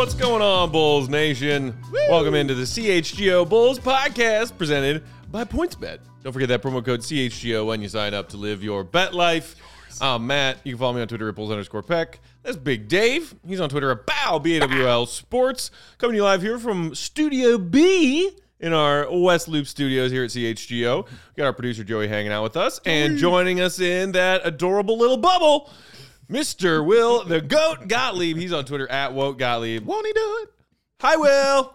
What's going on, Bulls Nation? Welcome into the CHGO Bulls podcast presented by PointsBet. Don't forget that promo code CHGO when you sign up to live your bet life. I'm uh, Matt. You can follow me on Twitter at Bulls underscore Peck. That's Big Dave. He's on Twitter at Bow, B-A-W-L Sports. Coming to you live here from Studio B in our West Loop studios here at CHGO. We got our producer Joey hanging out with us. And joining us in that adorable little bubble, Mr. Will the Goat Gottlieb. He's on Twitter at Woke Gottlieb. Won't he do it? Hi, Will.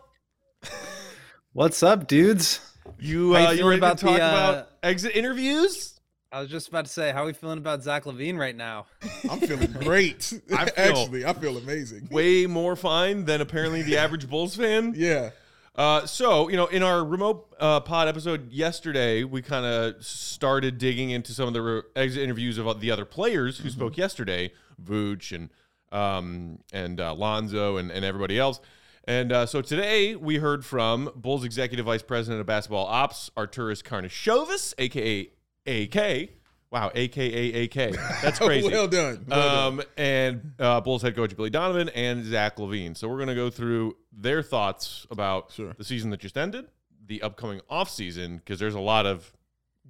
What's up, dudes? You How you uh, you feeling ready about to talk the, uh, about exit interviews? I was just about to say, how are we feeling about Zach LaVine right now? I'm feeling great. I feel- Actually, I feel amazing. Way more fine than apparently the average Bulls fan. Yeah. Uh, so you know, in our remote uh, pod episode yesterday, we kind of started digging into some of the re- exit interviews of the other players who spoke yesterday, Vooch and um, and uh, Lonzo and, and everybody else. And uh, so today we heard from Bulls executive vice president of basketball ops, Arturas Karnisovas, aka AK. Wow, AKA AK. That's crazy. well done. Well done. Um, and uh, Bulls head coach Billy Donovan and Zach LaVine. So we're going to go through their thoughts about Sure. the season that just ended, the upcoming offseason, because there's a lot of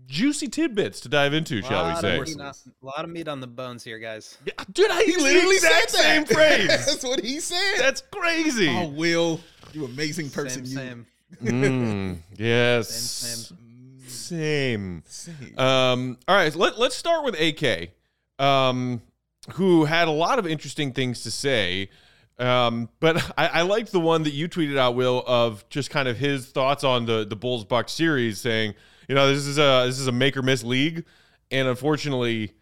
juicy tidbits to dive into, shall we say? on- A lot of meat on the bones here, guys. Yeah, Dude, I He used literally the exact said same phrase. That's what he said. That's crazy. oh, Will, you amazing person. Same, you. same. Mm, yes. Same, Same. Same. Um, all right, let, let's start with AK, um, who had a lot of interesting things to say. Um, but I, I liked the one that you tweeted out, Will, of just kind of his thoughts on the the Bulls Bucks series, saying, you know, this is a this is a make or miss league, and unfortunately,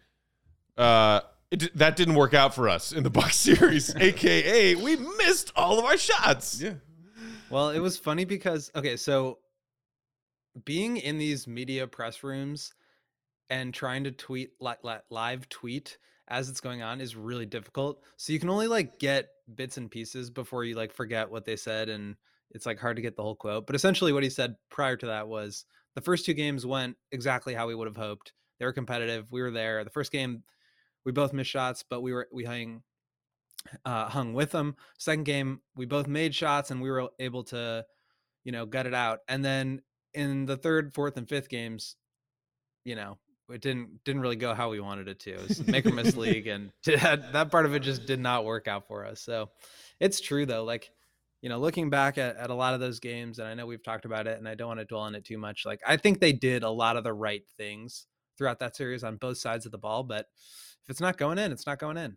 uh, it, that didn't work out for us in the Bucks series. AKA, we missed all of our shots. yeah. Well, it was funny because okay, so being in these media press rooms and trying to tweet like li- live tweet as it's going on is really difficult. So you can only like get bits and pieces before you like forget what they said and it's like hard to get the whole quote. But essentially what he said prior to that was the first two games went exactly how we would have hoped. They were competitive. We were there. The first game we both missed shots, but we were we hung uh, hung with them. Second game, we both made shots and we were able to, you know, gut it out. And then in the third, fourth, and fifth games, you know, it didn't didn't really go how we wanted it to. It was make or miss league, and that, that part of it just did not work out for us. So it's true though, like you know, looking back at, at a lot of those games, and I know we've talked about it, and I don't want to dwell on it too much. Like I think they did a lot of the right things throughout that series on both sides of the ball, but if it's not going in, it's not going in.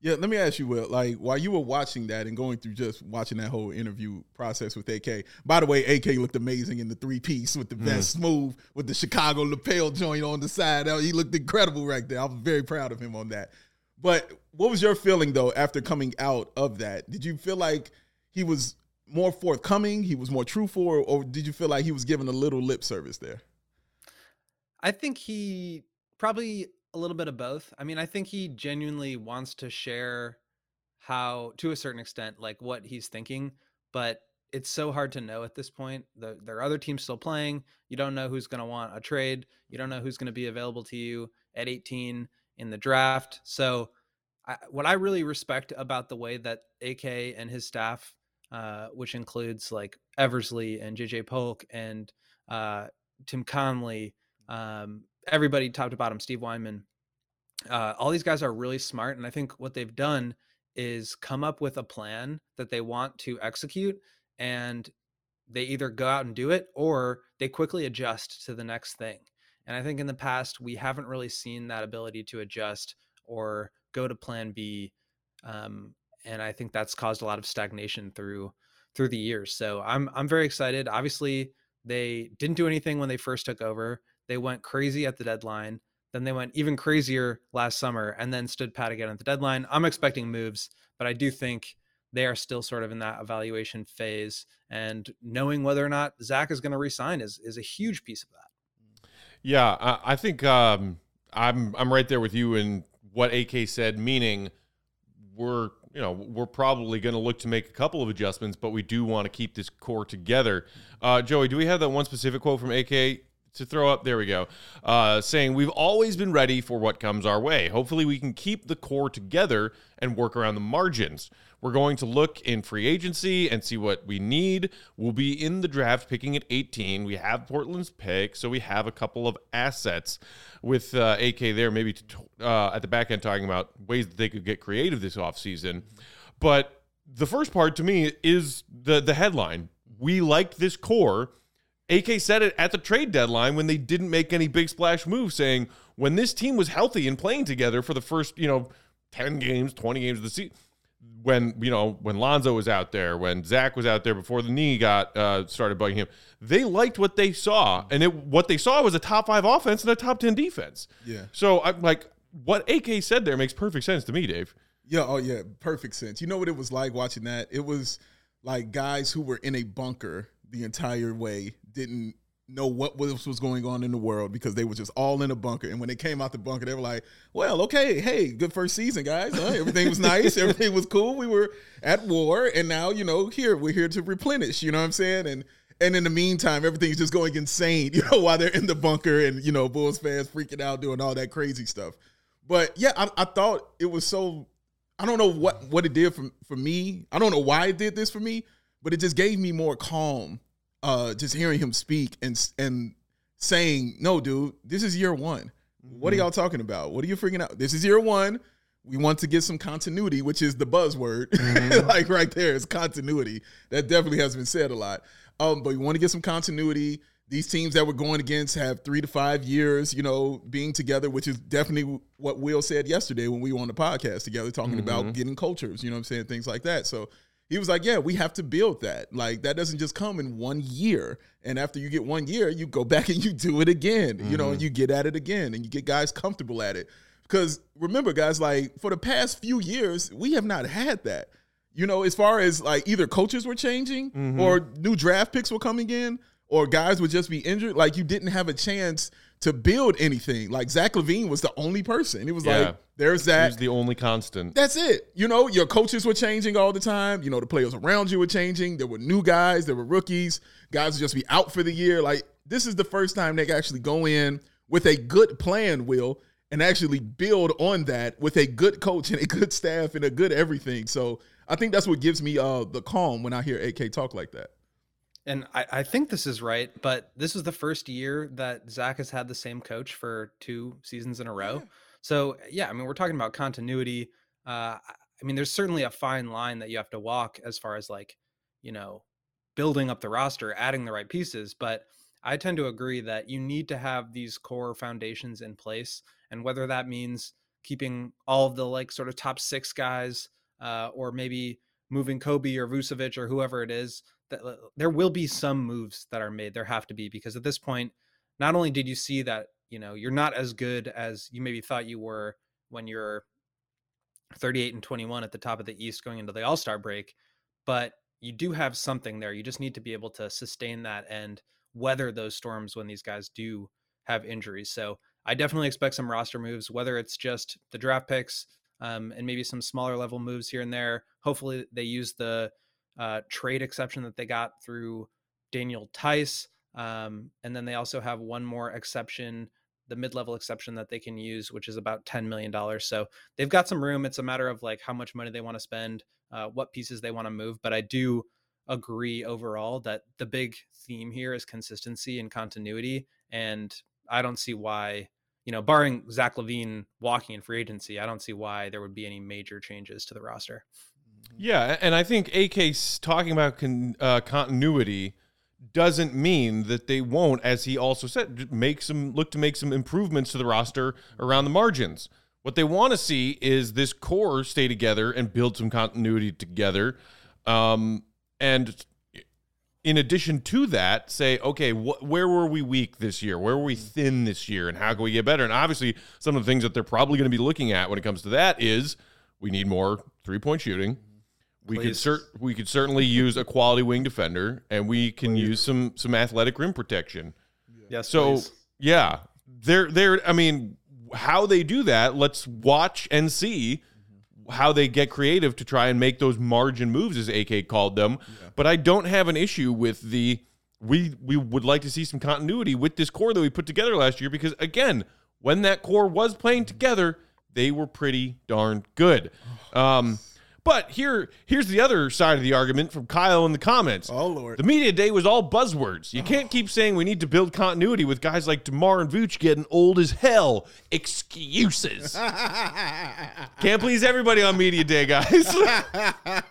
Yeah, let me ask you, Will. Like, while you were watching that and going through just watching that whole interview process with AK. By the way, AK looked amazing in the three piece with the vest mm. smooth with the Chicago lapel joint on the side. He looked incredible right there. I was very proud of him on that. But what was your feeling though after coming out of that? Did you feel like he was more forthcoming? He was more truthful, or, or did you feel like he was giving a little lip service there? I think he probably a little bit of both. I mean, I think he genuinely wants to share how, to a certain extent, like what he's thinking, but it's so hard to know at this point. The, there are other teams still playing. You don't know who's going to want a trade. You don't know who's going to be available to you at 18 in the draft. So, I, what I really respect about the way that AK and his staff, uh, which includes like Eversley and JJ Polk and uh, Tim Conley, um, everybody top to bottom, Steve Wyman, uh, all these guys are really smart. And I think what they've done is come up with a plan that they want to execute. And they either go out and do it or they quickly adjust to the next thing. And I think in the past, we haven't really seen that ability to adjust or go to plan B. Um, and I think that's caused a lot of stagnation through through the years. So I'm I'm very excited. Obviously, they didn't do anything when they first took over. They went crazy at the deadline. Then they went even crazier last summer and then stood pat again at the deadline. I'm expecting moves, but I do think they are still sort of in that evaluation phase. And knowing whether or not Zach is going to resign is is a huge piece of that. Yeah, I, I think um, I'm I'm right there with you in what AK said, meaning we're you know we're probably going to look to make a couple of adjustments, but we do want to keep this core together. Uh, Joey, do we have that one specific quote from AK to throw up? There we go, uh, saying we've always been ready for what comes our way. Hopefully, we can keep the core together and work around the margins. We're going to look in free agency and see what we need. We'll be in the draft picking at 18. We have Portland's pick, so we have a couple of assets with uh, AK there, maybe to, uh, at the back end talking about ways that they could get creative this offseason. But the first part to me is the the headline. We like this core. AK said it at the trade deadline when they didn't make any big splash moves, saying when this team was healthy and playing together for the first, you know, 10 games, 20 games of the season, when you know when Lonzo was out there, when Zach was out there before the knee got uh, started bugging him, they liked what they saw, and it what they saw was a top five offense and a top ten defense. Yeah. So I'm like, what AK said there makes perfect sense to me, Dave. Yeah. Oh, yeah. Perfect sense. You know what it was like watching that? It was like guys who were in a bunker the entire way didn't know what was, was going on in the world because they were just all in a bunker. And when they came out the bunker, they were like, well, okay, hey, good first season, guys. Huh? Everything was nice. Everything was cool. We were at war. And now, you know, here, we're here to replenish. You know what I'm saying? And and in the meantime, everything's just going insane, you know, while they're in the bunker and, you know, Bulls fans freaking out, doing all that crazy stuff. But yeah, I, I thought it was so I don't know what what it did for for me. I don't know why it did this for me, but it just gave me more calm. Uh, just hearing him speak and and saying, "No, dude, this is year one. What are y'all talking about? What are you freaking out? This is year one. We want to get some continuity, which is the buzzword, like right there is continuity. That definitely has been said a lot. Um, but we want to get some continuity. These teams that we're going against have three to five years, you know, being together, which is definitely what Will said yesterday when we were on the podcast together, talking about getting cultures, you know what I'm saying, things like that. So he was like, Yeah, we have to build that. Like, that doesn't just come in one year. And after you get one year, you go back and you do it again, you know, and mm-hmm. you get at it again and you get guys comfortable at it. Because remember, guys, like for the past few years, we have not had that. You know, as far as like either coaches were changing mm-hmm. or new draft picks were coming in or guys would just be injured, like you didn't have a chance to build anything. Like Zach LaVine was the only person. It was Yeah. like, there's that. He's the only constant. That's it. You know, your coaches were changing all the time. You know, the players around you were changing. There were new guys, there were rookies. Guys would just be out for the year. Like, this is the first time they actually go in with a good plan, Will, and actually build on that with a good coach and a good staff and a good everything. So I think that's what gives me uh the calm when I hear AK talk like that. And I, I think this is right, but this is the first year that Zach has had the same coach for two seasons in a row. So yeah, I mean, we're talking about continuity. Uh, I I mean, there's certainly a fine line that you have to walk as far as like, you know, building up the roster, adding the right pieces. But I tend to agree that you need to have these core foundations in place, and whether that means keeping all of the like sort of top six guys, uh, or maybe moving Kobe or Vucevic or whoever it is, that uh, there will be some moves that are made. There have to be because at this point, not only did you see that you know you're not as good as you maybe thought you were when you're 38 and 21 at the top of the East going into the All Star break, but you do have something there. You just need to be able to sustain that and weather those storms when these guys do have injuries. So I definitely expect some roster moves, whether it's just the draft picks um, and maybe some smaller level moves here and there. Hopefully, they use the uh, trade exception that they got through Daniel Theis. Um, and then they also have one more exception, the mid level exception that they can use, which is about $10 million. So they've got some room. It's a matter of like how much money they want to spend, uh, what pieces they want to move. But I do agree overall that the big theme here is consistency and continuity. And I don't see why, you know, barring Zach LaVine walking in free agency, I don't see why there would be any major changes to the roster. Yeah, and I think AK's talking about con, uh, continuity doesn't mean that they won't, as he also said, make some look to make some improvements to the roster around the margins. What they want to see is this core stay together and build some continuity together, um, and in addition to that, say, okay, wh- where were we weak this year? Where were we thin this year? And how can we get better? And obviously, some of the things that they're probably going to be looking at when it comes to that is we need more three point shooting. We could Please. cer- we could certainly use a quality wing defender, and we can use some some athletic rim protection. Yes. So please. yeah, they're they're. I mean, how they do that? Let's watch and see how they get creative to try and make those margin moves, as AK called them. But I don't have an issue with the. We we would like to see some continuity with this core that we put together last year because again, when that core was playing together, they were pretty darn good. Um, But here, here's the other side of the argument from Kyle in the comments. Oh Lord. The media day was all buzzwords. You can't keep saying we need to build continuity with guys like Demar and Vooch getting old as hell. Excuses. can't please everybody on media day, guys. I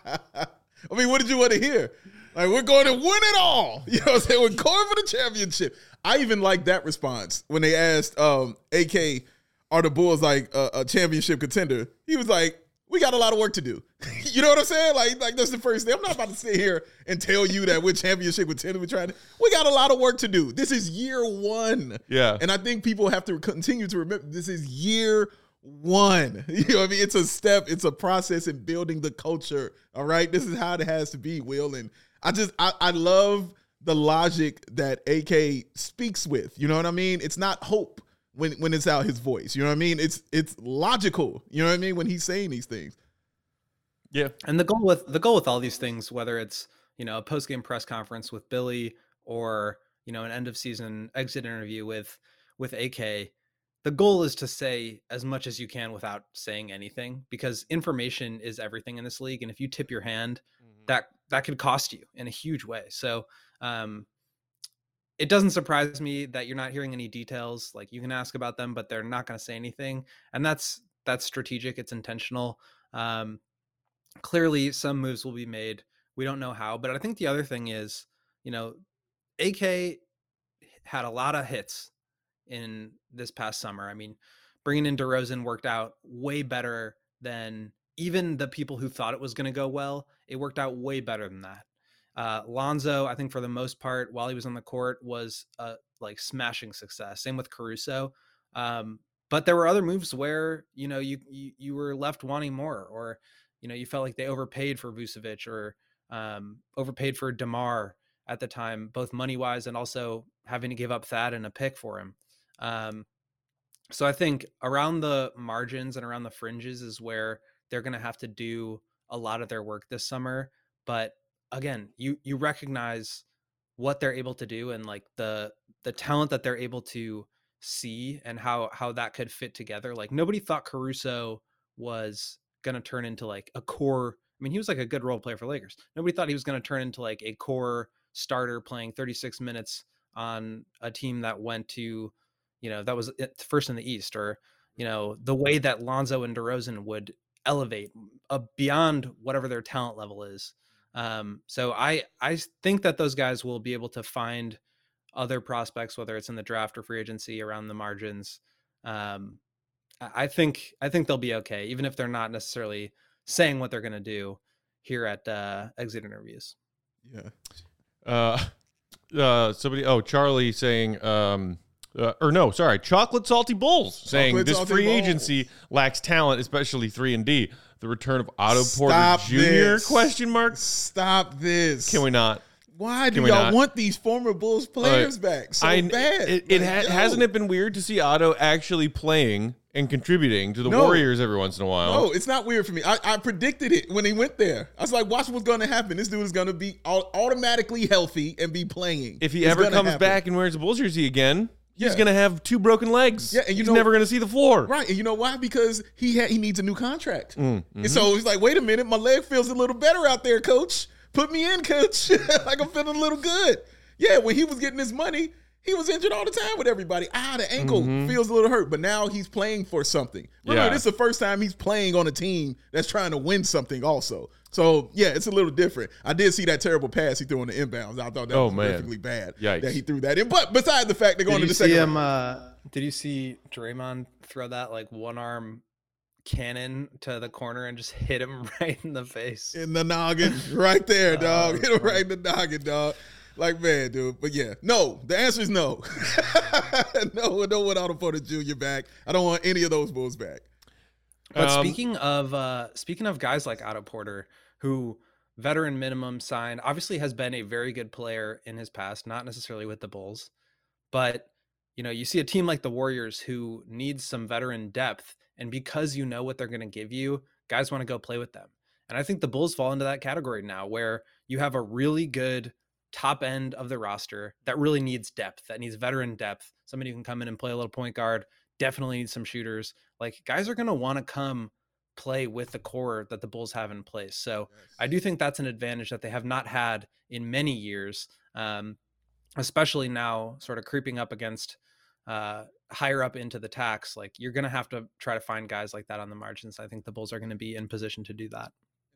mean, what did you want to hear? Like, we're going to win it all. You know what I'm saying? We're going for the championship. I even like that response when they asked um, AK, are the Bulls like a, a championship contender? He was like, we got a lot of work to do. you know what I'm saying? Like, like that's the first thing. I'm not about to sit here and tell you that we're championship. We're trying to. We got a lot of work to do. This is year one. Yeah. And I think people have to continue to remember this is year one. You know what I mean? It's a step, it's a process in building the culture. All right. This is how it has to be, Will. And I just I, I love the logic that AK speaks with. You know what I mean? It's not hope when when it's out his voice. You know what I mean? It's it's logical. You know what I mean when he's saying these things. yeah. And the goal with the goal with all these things, whether it's you know a post game press conference with Billy or you know an end of season exit interview with with AK, the goal is to say as much as you can without saying anything because information is everything in this league, and if you tip your hand, that that could cost you in a huge way. So um, it doesn't surprise me that you're not hearing any details. Like you can ask about them, but they're not going to say anything, and that's that's strategic. It's intentional. Um, clearly, some moves will be made. We don't know how, but I think the other thing is, you know, AK had a lot of hits in this past summer. I mean, bringing in DeRozan worked out way better than even the people who thought it was going to go well. It worked out way better than that. Uh, Lonzo, I think for the most part, while he was on the court, was uh, like smashing success. Same with Caruso. Um, but there were other moves where you know you, you you were left wanting more, or you know you felt like they overpaid for Vucevic or um, overpaid for Demar at the time, both money wise and also having to give up Thad and a pick for him. Um, so I think around the margins and around the fringes is where they're going to have to do a lot of their work this summer. But again, you you recognize what they're able to do and like the the talent that they're able to see and how how that could fit together. Like nobody thought Caruso was to turn into like a core. I mean, he was like a good role player for Lakers. Nobody thought he was to turn into like a core starter playing 36 minutes on a team that went to, you know, that was first in the East, or you know, the way that Lonzo and DeRozan would elevate uh, beyond whatever their talent level is. Um, so I I think that those guys will be able to find other prospects, whether it's in the draft or free agency around the margins. Um, I think I think they'll be okay, even if they're not necessarily saying what they're going to do here at uh, exit interviews. Yeah. Uh, uh, somebody. Oh, Charlie saying. Um, uh, or no, sorry, chocolate salty bulls saying Chocolate this free bulls. agency lacks talent, especially three and D. The return of Otto Stop Porter Jr. this. Question mark. Stop this. Can we not? Why do can y'all want these former Bulls players back so I, bad? It, it Like, ha- hasn't it been weird to see Otto actually playing and contributing to the No. Warriors every once in a while? No, it's not weird for me. I, I predicted it when he went there. I was like, watch what's going to happen. This dude is going to be au- automatically healthy and be playing. If he It's ever comes happen. back and wears a Bulls jersey again, he's Yeah. gonna have two broken legs. Yeah, and you he's know- never gonna see the floor. Right, and you know why? Because he had he needs a new contract. Mm, And so he's like, wait a minute, my leg feels a little better out there, coach. Put me in, coach. like I'm feeling a little good. Yeah, when he was getting his money, he was injured all the time with everybody. Ah, the ankle feels a little hurt, but now he's playing for something. Remember, Yeah. this is the first time he's playing on a team that's trying to win something also. So yeah, it's a little different. I did see that terrible pass he threw on the inbounds. I thought that Oh, was man. horrifically bad Yikes. that he threw that in. But besides the fact they're going Did to the see second him? round. Uh, did you see Draymond throw that like one arm cannon to the corner and just hit him right in the face? in the noggin, right there, dog. Oh, Hit him right in the noggin, dog. Like man, dude. But yeah, no. The answer is no. no, I don't want Otto Porter Jr. back. I don't want any of those Bulls back. But Um, speaking of uh speaking of guys like Otto Porter, who veteran minimum signed, obviously has been a very good player in his past, not necessarily with the Bulls, but you know, you see a team like the Warriors who needs some veteran depth, and because you know what they're going to give you, guys want to go play with them. And I think the Bulls fall into that category now, where you have a really good top end of the roster that really needs depth, that needs veteran depth, somebody who can come in and play a little point guard, definitely needs some shooters. Like guys are going to want to come play with the core that the Bulls have in place. So I do think that's an advantage that they have not had in many years, um, especially now, sort of creeping up against uh, higher up into the tax. Like you're going to have to try to find guys like that on the margins. I think the Bulls are going to be in position to do that.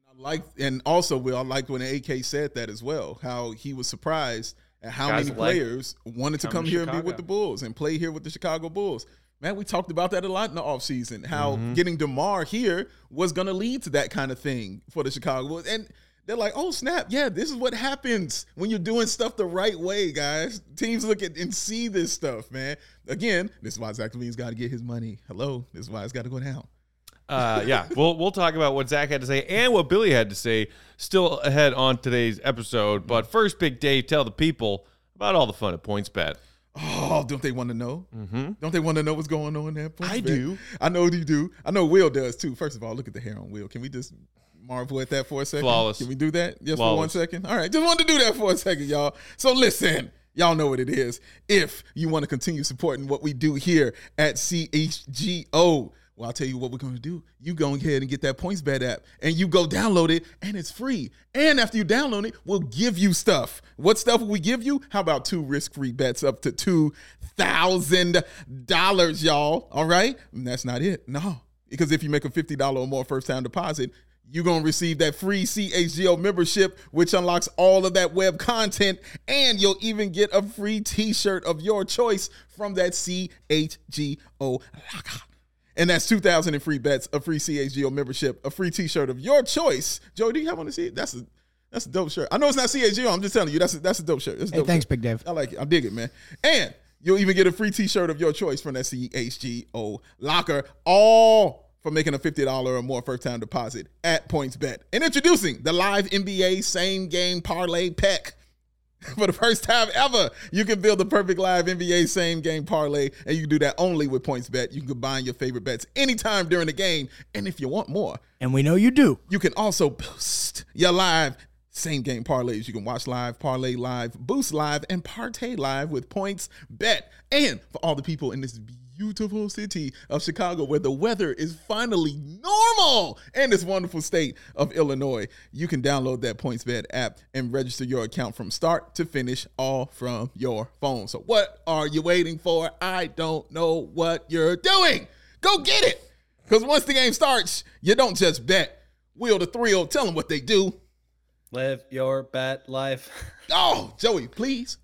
I like, and also, Will, I liked when AK said that as well. How he was surprised at how Guys many like players wanted to come to here and be with the Bulls and play here with the Chicago Bulls. Man, we talked about that a lot in the offseason. How Mhm. getting DeMar here was going to lead to that kind of thing for the Chicago Bulls. And they're like, oh, snap. Yeah, this is what happens when you're doing stuff the right way, guys. Teams look at and see this stuff, man. Again, this is why Zach LaVine's got to get his money. Hello. This is why it's got to go down. Uh, yeah, we'll we'll talk about what Zach had to say and what Billy had to say still ahead on today's episode. But first, Big Dave, tell the people about all the fun at Points Bet. Oh, don't they want to know? Mm-hmm. Don't they want to know what's going on there? I do. I know you do. I know Will does too. First of all, look at the hair on Will. Can we just marvel at that for a second? Flawless. Can we do that just for one second? All right, just wanted to do that for a second, y'all. So listen, y'all know what it is. If you want to continue supporting what we do here at CHGO, well, I'll tell you what we're going to do. You go ahead and get that PointsBet app, and you go download it, and it's free. And after you download it, we'll give you stuff. What stuff will we give you? How about two risk-free bets up to two thousand dollars, y'all? All right, and that's not it. No, because if you make a fifty dollar or more first-time deposit, you're going to receive that free CHGO membership, which unlocks all of that web content, and you'll even get a free t shirt of your choice from that CHGO. And that's 2,000 in free bets, a free CHGO membership, a free t shirt of your choice. Joe, do you have one to see? That's a that's a dope shirt. I know it's not CHGO. I'm just telling you, that's a, that's a dope shirt. That's a Hey, dope thanks, shirt. Big Dave. I like it. I dig it, man. And you'll even get a free t-shirt of your choice from that CHGO locker, all for making a $50 or more first-time deposit at PointsBet. And introducing the live NBA same game parlay pack. For the first time ever, you can build the perfect live NBA same game parlay, and you can do that only with PointsBet. You can combine your favorite bets anytime during the game. And if you want more, And we know you do. you can also boost your live same game parlays. You can watch live, parlay live, boost live, and partay live with points bet. And for all the people in this beautiful city of Chicago where the weather is finally normal and this wonderful state of Illinois, you can download that PointsBet app and register your account from start to finish all from your phone. So what are you waiting for? I don't know what you're doing. Go get it. Because once the game starts, you don't just bet. Wheel the thrill. Tell them what they do. Live your bet life. Oh, Joey, please.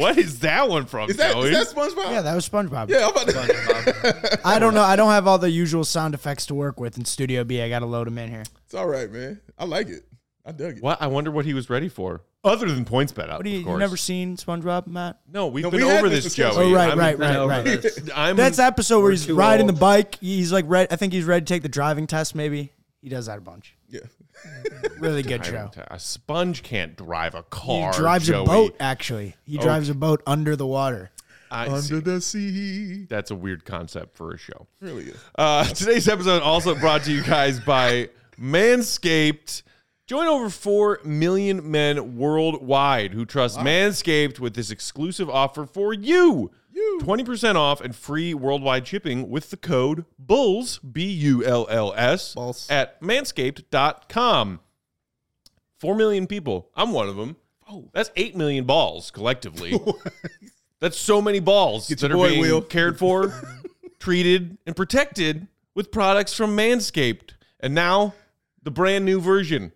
What is that one from, Is that, Joey? is that SpongeBob? Yeah, that was SpongeBob. Yeah, I'm about to. I don't know. I don't have all the usual sound effects to work with in Studio B. I got to load them in here. It's all right, man. I like it. I dug it. what? I wonder what he was ready for, other than Points Bet. What do you, of you course. never seen SpongeBob, Matt? No, we've No, been we had over this this, discussion. Joey. Oh, right, I'm, right, right, right. I'm That's the episode where he's too riding the bike. He's like, ready, I think he's ready to take the driving test. Maybe he does that a bunch. Yeah. Really good I show. don't- A sponge can't drive a car. He drives Joey. a boat. Actually, he drives a boat under the water. I see. Under the sea. That's a weird concept for a show. Really is. Uh, today's episode also brought to you guys by Manscaped. Join over 4 million men worldwide who trust Manscaped with this exclusive offer for you. You. 20% off and free worldwide shipping with the code BULLS, B U L L S, Bulls. at manscaped.com. 4 million people. I'm one of them. Oh. That's 8 million balls collectively. That's so many balls Get that are being Will. cared for, treated, and protected with products from Manscaped. And now, the brand new version,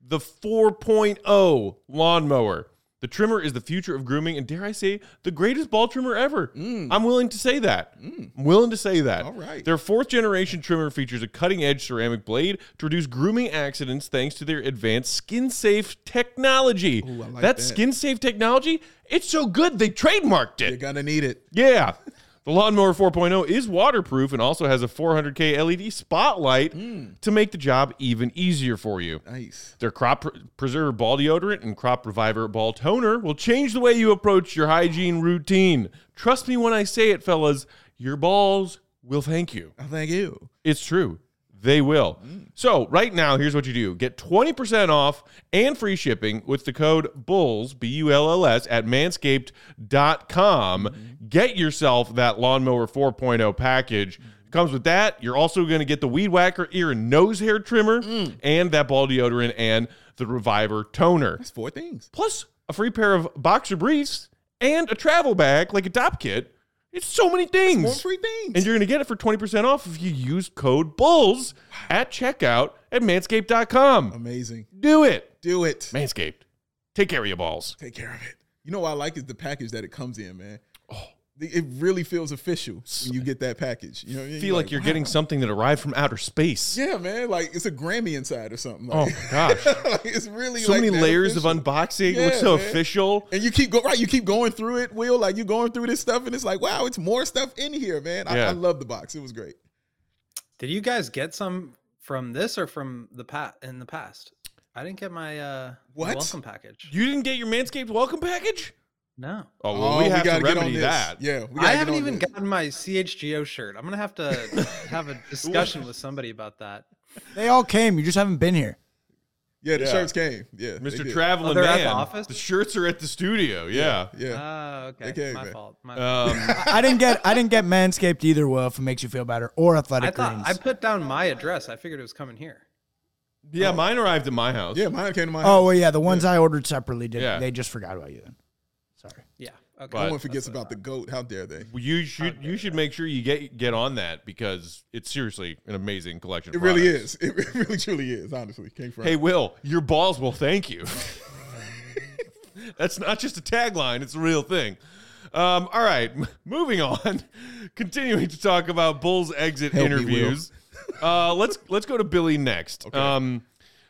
the 4.0 lawnmower. The trimmer is the future of grooming, and dare I say, the greatest ball trimmer ever. I'm willing to say that. I'm willing to say that. Mm. All right. Their fourth generation trimmer features a cutting edge ceramic blade to reduce grooming accidents thanks to their advanced skin safe technology. Ooh, like that that. skin safe technology, it's so good they trademarked it. You're going to need it. Yeah. The Lawnmower 4.0 is waterproof and also has a 400K LED spotlight hmm. to make the job even easier for you. Nice. Their Crop Pre- Preserver Ball Deodorant and Crop Reviver Ball Toner will change the way you approach your hygiene routine. Trust me when I say it, fellas, your balls will thank you. I thank you. It's true. They will. Mm. So, right now, here's what you do get 20% off and free shipping with the code BULLS, B U L L S, at manscaped.com. Mm-hmm. Get yourself that Lawnmower 4.0 package. Mm-hmm. Comes with that. You're also going to get the Weed Whacker ear and nose hair trimmer Mm. and that ball deodorant and the Reviver toner. That's four things. Plus a free pair of boxer briefs and a travel bag like a top kit. It's so many things. More free things. And you're going to get it for 20% off if you use code BULLS at checkout at manscaped.com. Amazing. Do it. Do it. Manscaped. Take care of your balls. Take care of it. You know what I like is the package that it comes in, man. Oh, it really feels official when you get that package. You know, what I mean? Feel like, you're getting something that arrived from outer space. Yeah, man. Like it's a Grammy inside or something. Oh Like, my gosh. like, it's really So like many layers official. of unboxing. it Yeah, looks so man. official. And you keep go right. You keep going through it, Will. Like you're going through this stuff, and it's like, wow, it's more stuff in here, man. I, Yeah. I love the box. It was great. Did you guys get some from this or from the pat in the past? I didn't get my uh What? welcome package. You didn't get your Manscaped welcome package? No. Oh, well, we have to gotta get remedy this. that. Yeah, we I haven't even this. gotten my CHGO shirt. I'm gonna have to have a discussion with somebody about that. They all came. You just haven't been here. Yeah, the Yeah. shirts came. Yeah, Mr. did. Traveling Oh, they're at Man. the office? The shirts are at the studio. Yeah. Yeah, Oh, okay. Came, my man. fault. My fault. Um, I didn't get I didn't get Manscaped either. Will if it makes you feel better, or Athletic I thought Greens. I put down my address. I figured it was coming here. yeah, mine arrived at my house. yeah. Mine came to my. oh house. well, yeah, the ones I ordered separately did. Yeah. They just forgot about you then. Sorry. Yeah. Okay. No one forgets about the goat. How dare they? You should you should make sure you get get on that because it's seriously an amazing collection. It Of really products. is. It really truly is. Honestly, came from. Hey, Will, your balls will thank you. That's not just a tagline; it's a real thing. Um, all right, m- moving on. Continuing to talk about Bulls exit Help me, interviews. uh, let's let's go to Billy next. Okay. Um,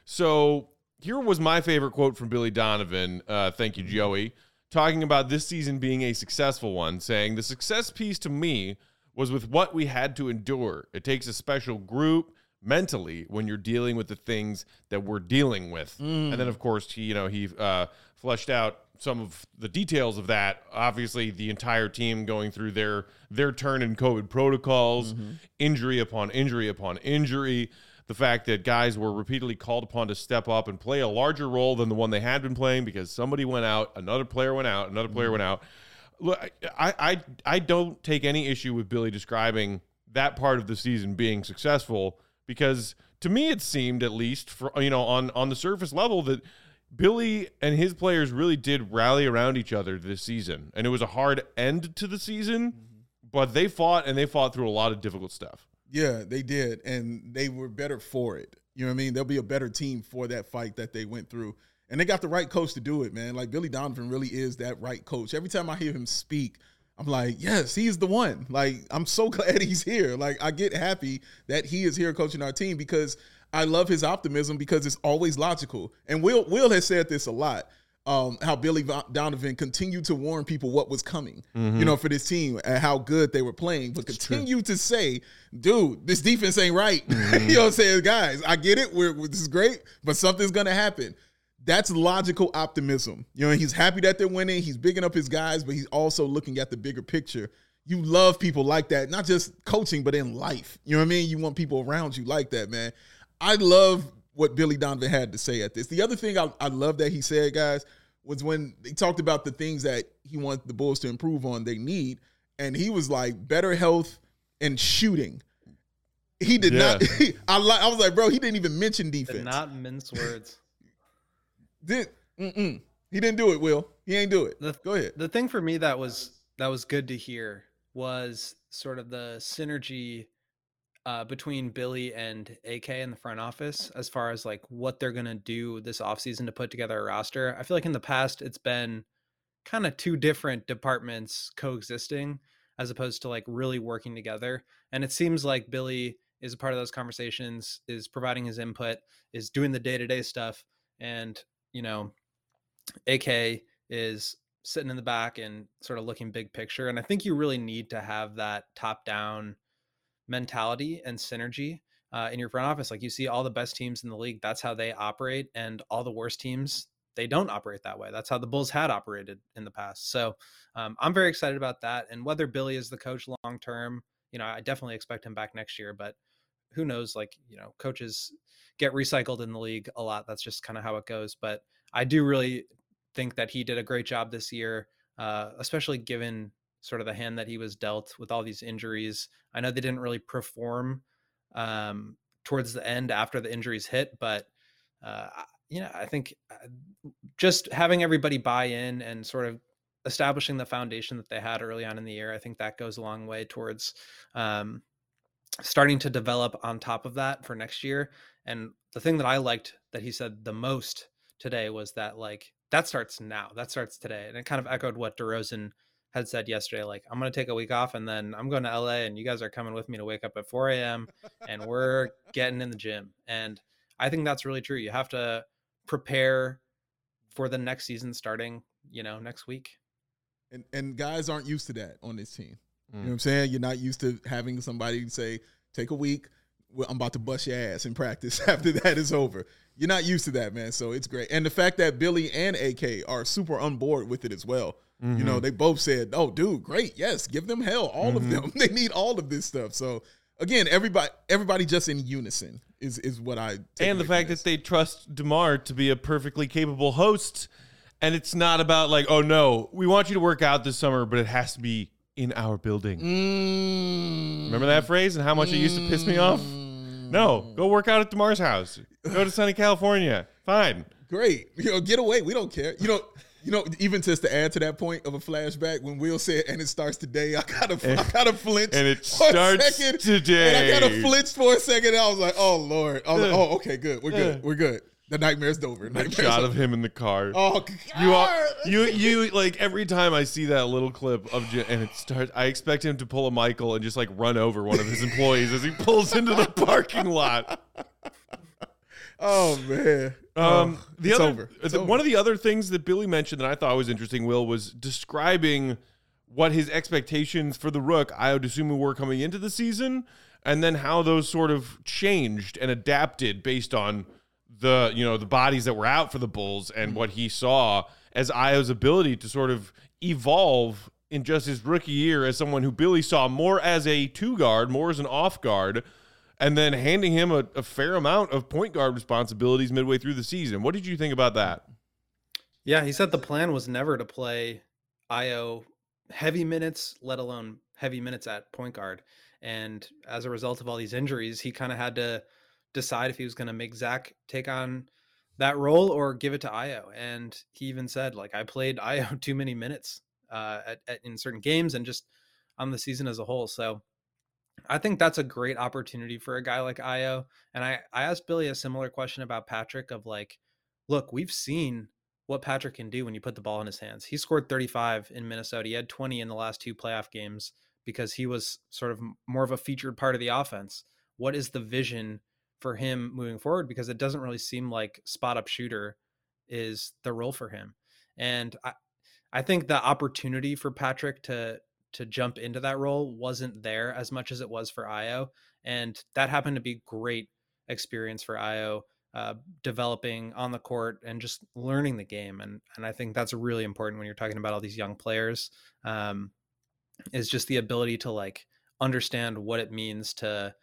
so here was my favorite quote from Billy Donovan. Uh, thank you, Joey. Talking about this season being a successful one, saying the success piece to me was with what we had to endure. It takes a special group mentally when you're dealing with the things that we're dealing with. And then, of course, he, you know, he uh, fleshed out some of the details of that. Obviously, the entire team going through their their turn in COVID protocols, injury upon injury upon injury. The fact that guys were repeatedly called upon to step up and play a larger role than the one they had been playing because somebody went out, another player went out, another player mm-hmm. went out. Look, I, I I don't take any issue with Billy describing that part of the season being successful because to me it seemed at least for you know on on the surface level that Billy and his players really did rally around each other this season and it was a hard end to the season mm-hmm. but they fought and they fought through a lot of difficult stuff. Yeah, they did, and they were better for it. You know what I mean? They'll be a better team for that fight that they went through, and they got the right coach to do it, man. Like Billy Donovan really is that right coach. Every time I hear him speak, I'm like, yes, he's the one. Like I'm so glad he's here. Like I get happy that he is here coaching our team because I love his optimism because it's always logical. And Will Will has said this a lot. Um, how Billy Donovan continued to warn people what was coming, you know, for this team and how good they were playing, but continue to say, dude, this defense ain't right. you know what I'm saying? Guys, I get it. We're, this is great, but something's going to happen. That's logical optimism. You know, he's happy that they're winning. He's bigging up his guys, but he's also looking at the bigger picture. You love people like that, not just coaching, but in life. You know what I mean? You want people around you like that, man. I love what Billy Donovan had to say at this. The other thing I, I love that he said, guys, was when he talked about the things that he wants the Bulls to improve on, they need. And he was like, better health and shooting. He did not. I like. I was like, bro, he didn't even mention defense. Did not mince words. Did mm-mm. he didn't do it? Will he ain't do it? The- Go ahead. The thing for me that was that was good to hear was sort of the synergy uh, between Billy and AK in the front office as far as like what they're gonna do this offseason to put together a roster. I feel like in the past it's been kind of two different departments coexisting as opposed to like really working together. And it seems like Billy is a part of those conversations, is providing his input, is doing the day to day stuff, and you know, AK is sitting in the back and sort of looking big picture. And I think you really need to have that top down mentality and synergy uh, in your front office. Like you see all the best teams in the league, that's how they operate. And all the worst teams, they don't operate that way. That's how the Bulls had operated in the past. So um, I'm very excited about that. And whether Billy is the coach long term, you know, I definitely expect him back next year, but who knows? Like, you know, coaches get recycled in the league a lot. That's just kind of how it goes. But I do really think that he did a great job this year, uh, especially given sort of the hand that he was dealt with all these injuries. I know they didn't really perform um, towards the end after the injuries hit, but uh, you know, I think uh, just having everybody buy in and sort of establishing the foundation that they had early on in the year, I think that goes a long way towards um, starting to develop on top of that for next year. And the thing that I liked that he said the most today was that like that starts now, that starts today, and it kind of echoed what DeRozan had said yesterday. Like I'm going to take a week off and then I'm going to LA, and you guys are coming with me to wake up at 4 a.m. and we're getting in the gym. And I think that's really true. You have to prepare for the next season starting, you know, next week. And and guys aren't used to that on this team. Mm. You know what I'm saying? You're not used to having somebody say, "Take a week, I'm about to bust your ass in practice after that is over." You're not used to that, man. So it's great. And the fact that Billy and AK are super on board with it as well. Mm-hmm. You know, mm-hmm. they both said, "Oh, dude, great. Yes, give them hell. All mm-hmm. of them. They need all of this stuff." So again, everybody everybody just in unison is is what I and the fact that they trust Demar to be a perfectly capable host, and it's not about like, oh no, we want you to work out this summer, but it has to be in our building. Mm. Remember that phrase and how much mm. it used to piss me off? No, go work out at Demar's house. Go to sunny California. Fine. Great. You know, get away. We don't care. You know. You know, even just to add to that point of a flashback, when Will said, "And it starts today," I kind of, I kind of flinched, and it starts second, today. And I kind of flinched for a second. I was like, "Oh Lord!" I was like, "Oh, okay, good. We're good. We're good." The nightmare's over. Nightmare's shot over. of him in the car. Oh, you, are, you, you, like every time I see that little clip of J- and it starts, I expect him to pull a Michael and just like run over one of his employees as he pulls into the parking lot. Oh man. Um, oh, the other, the, one of the other things that Billy mentioned that I thought was interesting, Will, was describing what his expectations for the Rook, Ayo Dosunmu, were coming into the season, and then how those sort of changed and adapted based on the you know the bodies that were out for the Bulls and what he saw as Ayo's ability to sort of evolve in just his rookie year as someone who Billy saw more as a two guard, more as an off guard and then handing him a, a fair amount of point guard responsibilities midway through the season. What did you think about that? Yeah, he said the plan was never to play Ayo heavy minutes, let alone heavy minutes at point guard. And as a result of all these injuries, he kind of had to decide if he was going to make Zach take on that role or give it to Ayo. And he even said, like, I played Ayo too many minutes uh, at, at, in certain games and just on the season as a whole. So I think that's a great opportunity for a guy like Ayo. And I, I asked Billy a similar question about Patrick of like, look, we've seen what Patrick can do when you put the ball in his hands. He scored 35 in Minnesota. He had 20 in the last two playoff games because he was sort of more of a featured part of the offense. What is the vision for him moving forward? Because it doesn't really seem like spot up shooter is the role for him. And I, I think the opportunity for Patrick to to jump into that role wasn't there as much as it was for Ayo, and that happened to be great experience for Ayo. uh, developing on the court and just learning the game, and and I think that's really important when you're talking about all these young players. Um, is just the ability to like understand what it means to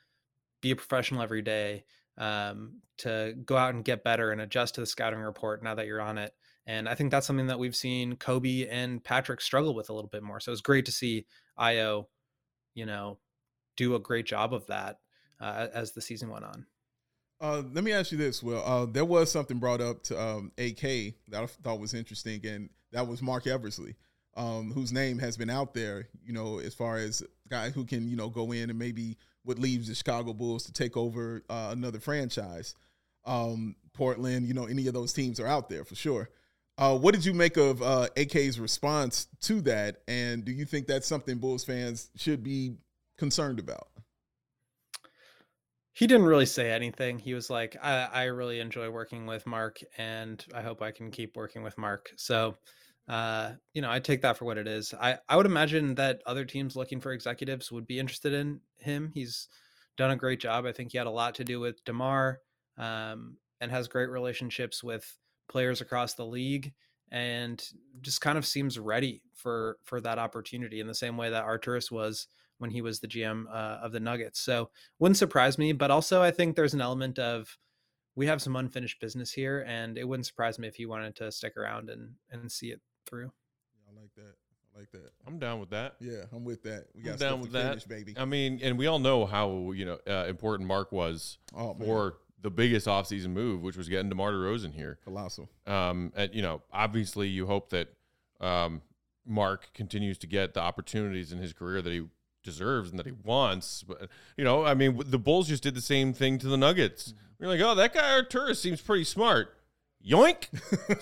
be a professional every day, um, to go out and get better and adjust to the scouting report now that you're on it and I think that's something that we've seen Kobe and Patrick struggle with a little bit more. So it's great to see Ayo, you know, do a great job of that uh, as the season went on. Uh, let me ask you this, Will. Uh, there was something brought up to um, AK that I thought was interesting, and that was Marc Eversley, um, whose name has been out there, you know, as far as guy who can, you know, go in and maybe what leaves the Chicago Bulls to take over uh, another franchise. Um, Portland, you know, any of those teams are out there for sure. Uh, what did you make of uh, AK's response to that? And do you think that's something Bulls fans should be concerned about? He didn't really say anything. He was like, I, I really enjoy working with Mark, and I hope I can keep working with Mark. So, uh, you know, I take that for what it is. I, I would imagine that other teams looking for executives would be interested in him. He's done a great job. I think he had a lot to do with DeMar um, and has great relationships with players across the league and just kind of seems ready for for that opportunity in the same way that Arturas was when he was the GM uh, of the Nuggets. So wouldn't surprise me, but also I think there's an element of we have some unfinished business here, and it wouldn't surprise me if he wanted to stick around and and see it through. Yeah, I like that. I like that. I'm down with that. Yeah, I'm with that. We I'm got down stuff with to that. finish, baby. I mean, and we all know how you know uh, important Mark was Oh man, for the biggest offseason move, which was getting DeMar DeRozan here. colossal. Um, and you know, obviously, you hope that um, Marc continues to get the opportunities in his career that he deserves and that he wants. But you know, I mean, the Bulls just did the same thing to the Nuggets. We're like, oh, that guy Arturas seems pretty smart. Yoink.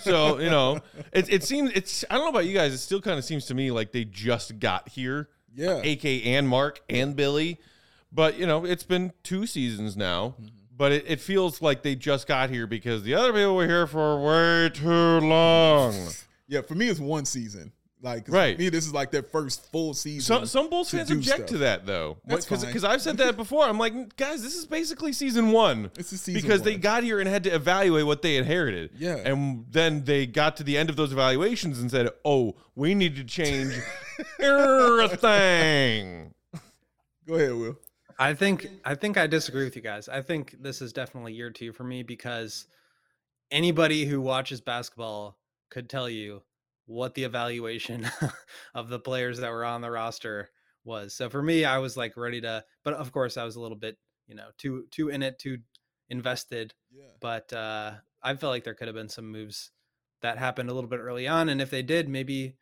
so you know, it it seems it's. I don't know about you guys. It still kind of seems to me like they just got here. Yeah, AK and Marc and Billy. But you know, it's been two seasons now. But it, it feels like they just got here because the other people were here for way too long. yeah. For me, it's one season. Like Right. For me, this is like their first full season. Some some Bulls fans object stuff. to that though, because I've said that before. I'm like, guys, this is basically season one. It's a season because they got here and had to evaluate what they inherited. Yeah. and then they got to the end of those evaluations and said, "Oh, we need to change everything." Go ahead, Will. I think I think I disagree with you guys. I think this is definitely year two for me because anybody who watches basketball could tell you what the evaluation of the players that were on the roster was. So for me, I was like ready to, but of course I was a little bit, you know, too too in it, too invested. Yeah. But uh, I felt like there could have been some moves that happened a little bit early on, and if they did, maybe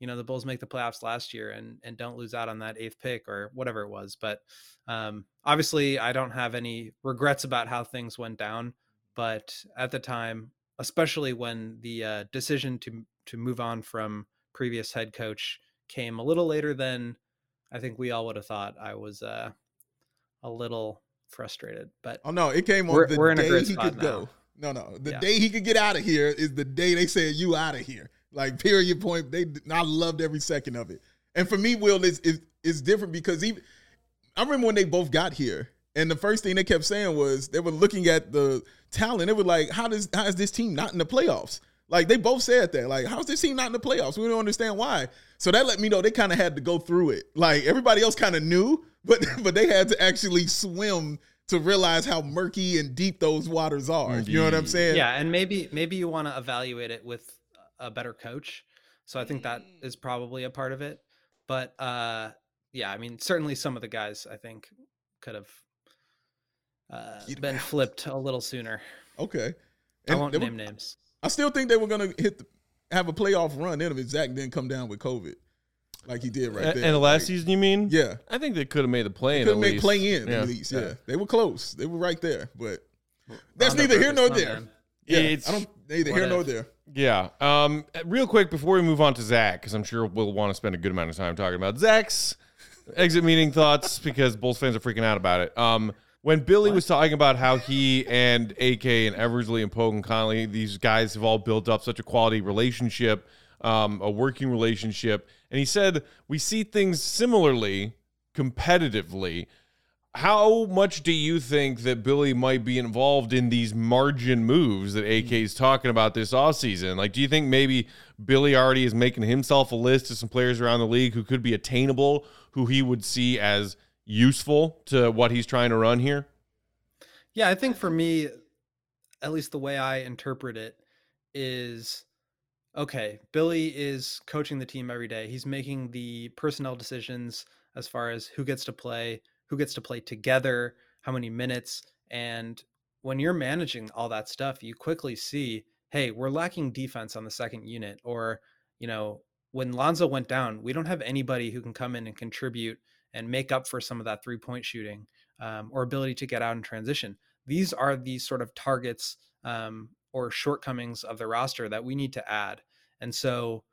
you know the Bulls make the playoffs last year and and don't lose out on that eighth pick or whatever it was. But um, obviously, I don't have any regrets about how things went down. But at the time, especially when the uh, decision to to move on from previous head coach came a little later than I think we all would have thought, I was uh, a little frustrated. But Oh no, it came on We're- the we're day he could now. go. No, no, the Yeah. day he could get out of here is the day they said you out of here. Like period point. They I loved every second of it. And for me, Will, it's is it's different because even I remember when they both got here, and the first thing they kept saying was they were looking at the talent. They were like, "How does how is this team not in the playoffs?" Like they both said that. Like, how's this team not in the playoffs? We don't understand why. So that let me know they kind of had to go through it. Like everybody else kind of knew, but but they had to actually swim to realize how murky and deep those waters are. You know what I'm saying? yeah and maybe maybe you want to evaluate it with a better coach so i think that Mm. probably a part of it but uh yeah i mean certainly some of the guys i think could have uh, been out. flipped a little sooner Okay. i won't they were- name names I still think they were gonna hit the, have a playoff run in if Zach didn't come down with COVID, like he did right and, there. and the last Like, season, you mean? yeah, I think they could have made the play in. couldn't at make play in Yeah. at least. Yeah. they were close. They were right there, but that's neither here nor there. Yeah, It's- I don't neither here nor if? there. Yeah. Um. Real quick before we move on to Zach, because I'm sure we'll want to spend a good amount of time talking about Zach's exit meeting thoughts because Bulls fans are freaking out about it. Um. When Billy was talking about how he and AK and Eversley and Pogue and Conley, these guys have all built up such a quality relationship, um, a working relationship, and he said we see things similarly, competitively. How much do you think that Billy might be involved in these margin moves that AK is talking about this offseason? Like, do you think maybe Billy already is making himself a list of some players around the league who could be attainable, who he would see as useful to what he's trying to run here? Yeah, I think for me, at least the way I interpret it is okay, Billy is coaching the team every day. He's making the personnel decisions as far as who gets to play, who gets to play together, how many minutes. And when you're managing all that stuff, you quickly see, hey, we're lacking defense on the second unit. Or, you know, when Lonzo went down, we don't have anybody who can come in and contribute and make up for some of that three point shooting um, or ability to get out in transition. These are the sort of targets um, or shortcomings of the roster that we need to add. And so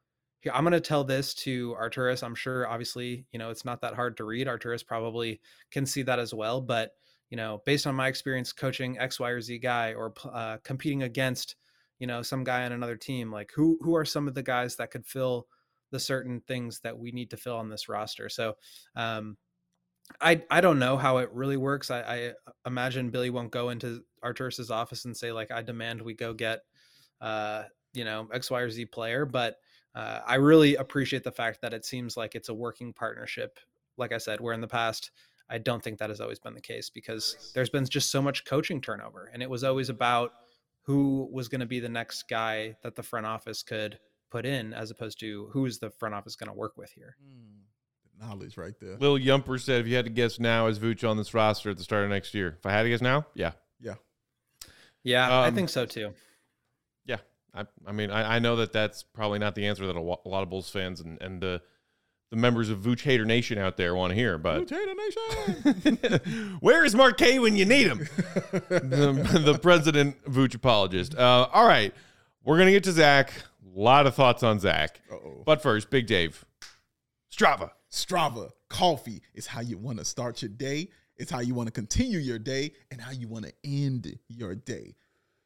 here, I'm going to tell this to Arturas I'm sure, obviously, you know, it's not that hard to read. Arturas probably can see that as well. But, you know, based on my experience coaching X, Y, or Z guy or uh, competing against, you know, some guy on another team, like who who are some of the guys that could fill the certain things that we need to fill on this roster? So, um, I I don't know how it really works. I, I imagine Billy won't go into Arturas's office and say like, I demand we go get, uh, you know, X, Y, or Z player. But uh, I really appreciate the fact that it seems like it's a working partnership. Like I said, where in the past I don't think that has always been the case because there's been just so much coaching turnover, and it was always about who was going to be the next guy that the front office could put in as opposed to who's the front office going to work with here. Knowledge right there. Lil Yumper said, if you had to guess now, is Vooch on this roster at the start of next year? If I had to guess now, yeah. Yeah. Yeah, I Um, think so too. I, I mean, I, I know that that's probably not the answer that a, wa- a lot of Bulls fans and, and the, the members of Vooch Hater Nation out there want to hear, but. Where is Mark K when you need him? the, the president Vooch apologist. Uh, all right. We're going to get to Zach. A lot of thoughts on Zach. Uh-oh. But first, Big Dave. Strava. Strava coffee is how you want to start your day. It's how you want to continue your day and how you want to end your day.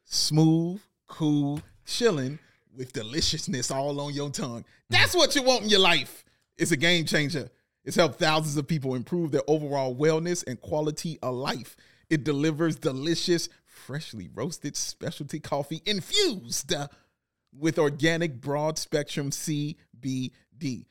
Smooth, cool, chilling with deliciousness all on your tongue. That's what you want in your life. It's a game changer. It's helped thousands of people improve their overall wellness and quality of life. It delivers delicious, freshly roasted specialty coffee infused with organic broad spectrum CBD.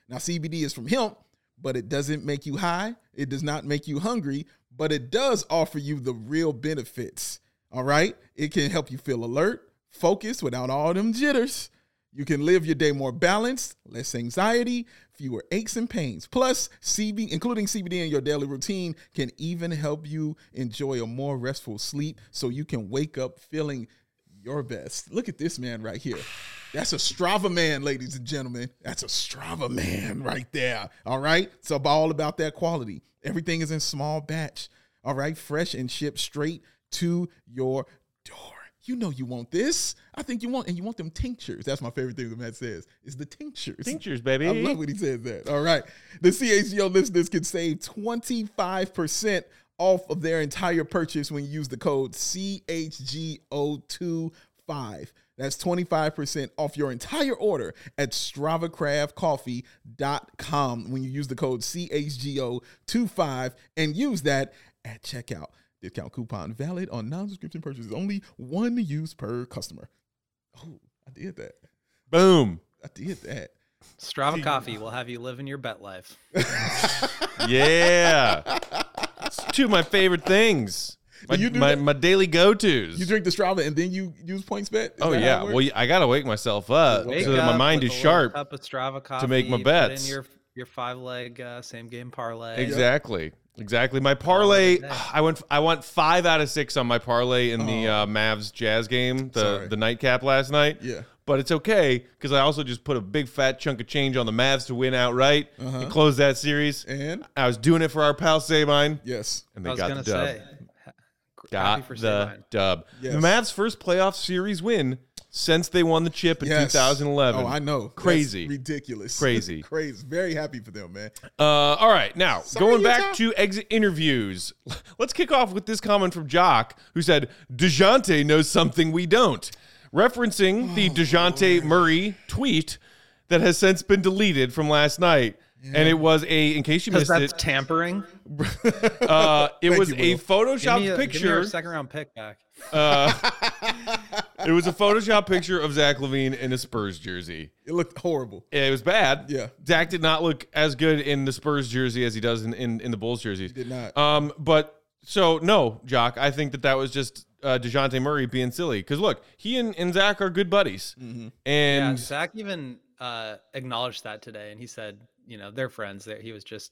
Now, CBD is from hemp, but it doesn't make you high. It does not make you hungry, but it does offer you the real benefits. All right? It can help you feel alert, focused without all them jitters. You can live your day more balanced, less anxiety, fewer aches and pains. Plus, CB, including CBD in your daily routine, can even help you enjoy a more restful sleep so you can wake up feeling your best. Look at this man right here. That's a Strava man, ladies and gentlemen. That's a Strava man right there. All right. It's all about that quality. Everything is in small batch. All right. Fresh and shipped straight to your door. You know you want this. I think you want, and you want them tinctures. That's my favorite thing that Matt says is the tinctures. Tinctures, baby. I love when he says that. All right. The CHGO listeners can save 25% off of their entire purchase when you use the code CHGO25. That's 25% off your entire order at StravaCraftCoffee.com when you use the code CHGO25 and use that at checkout. Discount coupon valid on non-subscription purchases. Only one use per customer. Oh, I did that. Boom. I did that. Strava coffee will have you living your bet life. Yeah. it's two of my favorite things. My, you my, my daily go tos. You drink the Strava and then you use PointsBet? Is Oh yeah. Well, I gotta wake myself up Wake so that my mind is sharp. Cup of Strava coffee to make my put bets. in your your five leg uh, same game parlay. Exactly. Exactly. My parlay. day. I went. I went five out of six on my parlay in the uh, Mavs Jazz game, the Sorry. the nightcap last night. Yeah. But it's okay because I also just put a big fat chunk of change on the Mavs to win outright and close that series. And I was doing it for our pal Sabine, yes, and I they was got the dub. say, got for the Sabine. dub. Yes. The Mavs' first playoff series win since they won the chip in yes. 2011. Oh, I know. That's Crazy. ridiculous, Crazy. crazy. Very happy for them, man. Uh, all right, now Sorry, going Utah. back to exit interviews, let's kick off with this comment from Jock, who said Dejounte knows something we don't, referencing Oh, the Dejounte Murray tweet that has since been deleted from last night. And it was a, in case you because missed that's it, tampering. uh, it was you, a Will. Give photoshopped me, a, give me picture. second round pick back. It was a Photoshop picture of Zach LaVine in a Spurs jersey. It looked horrible. It was bad. Yeah. Zach did not look as good in the Spurs jersey as he does in, in, in the Bulls jerseys. Did not. Um, but so no, Jock, I think that that was just uh, Dejounte Murray being silly. Because look, he and, and Zach are good buddies, Mm-hmm. Yeah, and Zach even uh, acknowledged that today, and he said, you know, they're friends. That he was just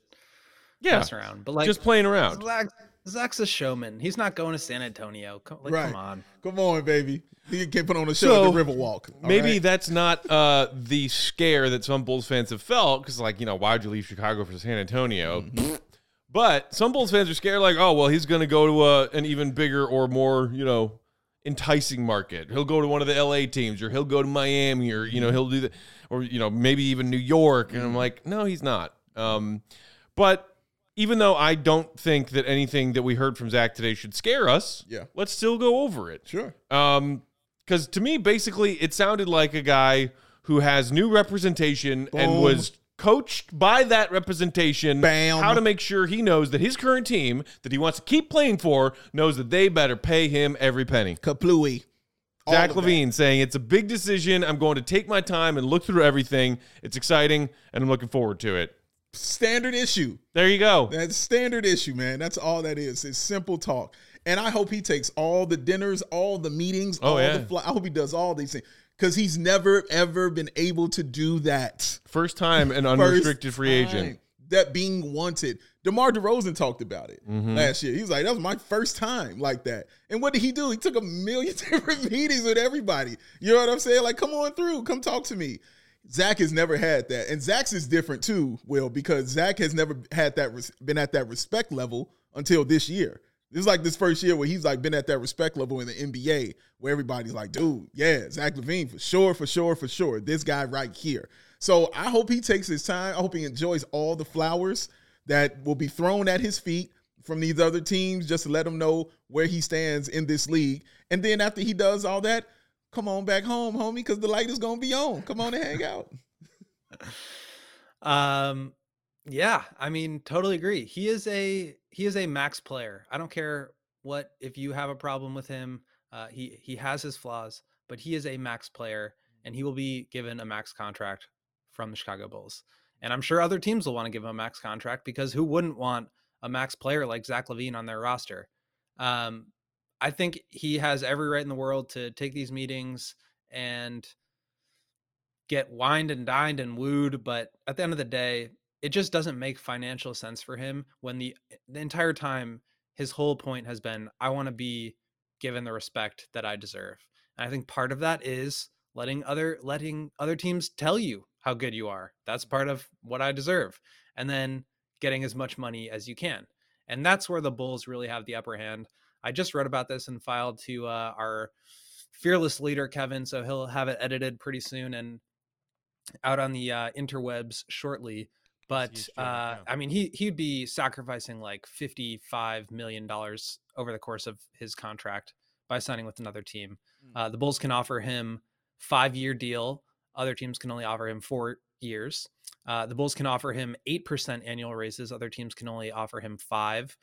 yeah, messing around, but like just playing around. Zach, Zach's a showman. He's not going to San Antonio. Come, like, right. come on. Come on, baby. You can put on a show So, at the Riverwalk. Maybe right? that's not uh, the scare that some Bulls fans have felt because, like, you know, why'd you leave Chicago for San Antonio? Mm-hmm. But some Bulls fans are scared, like, oh, well, he's going to go to a, an even bigger or more, you know, enticing market. He'll go to one of the LA teams, or he'll go to Miami, or you know, he'll do the, or you know, maybe even New York. And Mm-hmm. I'm like, no, he's not. Um, but even though I don't think that anything that we heard from Zach today should scare us, Yeah. let's still go over it. sure. Um, because to me, basically, it sounded like a guy who has new representation and was coached by that representation Bam. how to make sure he knows that his current team that he wants to keep playing for knows that they better pay him every penny. Kaplooey. Zach of that. LaVine saying it's a big decision. I'm going to take my time and look through everything. It's exciting, and I'm looking forward to it. Standard issue. There you go. That's standard issue, man. That's all that is. It's simple talk. And I hope he takes all the dinners, all the meetings, Oh, all yeah. the fly. I hope he does all these things. because he's never ever been able to do that. First time an unrestricted free agent. That being wanted. DeMar DeRozan talked about it Mhm. last year. He was like, that was my first time like that. And what did he do? He took a million different meetings with everybody. You know what I'm saying? Like, come on through. Come talk to me. Zach has never had that. And Zach's is different too, Will, because Zach has never had that, res- been at that respect level until this year. This is like this first year where he's like been at that respect level in the NBA where everybody's like, dude, yeah, Zach LaVine for sure, for sure, for sure. This guy right here. So I hope he takes his time. I hope he enjoys all the flowers that will be thrown at his feet from these other teams just to let him know where he stands in this league. And then after he does all that, come on back home, homie, because the light is gonna be on. Come on and hang out. Um, yeah, I mean, totally agree. He is a he is a max player. I don't care what if you have a problem with him. Uh, he he has his flaws, but he is a max player, and he will be given a max contract from the Chicago Bulls. And I'm sure other teams will want to give him a max contract because who wouldn't want a max player like Zach LaVine on their roster? Um, I think he has every right in the world to take these meetings and get wined and dined and wooed, but at the end of the day, it just doesn't make financial sense for him when the the entire time his whole point has been I want to be given the respect that I deserve. And I think part of that is letting other letting other teams tell you how good you are. That's part of what I deserve. And then getting as much money as you can. And that's where the Bulls really have the upper hand. I just wrote about this and filed to uh, our fearless leader Kevin, so he'll have it edited pretty soon and out on the uh, interwebs shortly. But uh. I mean, he he'd be sacrificing like fifty five million dollars over the course of his contract by signing with another team. Uh, the Bulls can offer him five year deal. Other teams can only offer him four years. Uh, the Bulls can offer him eight percent annual raises. Other teams can only offer him five.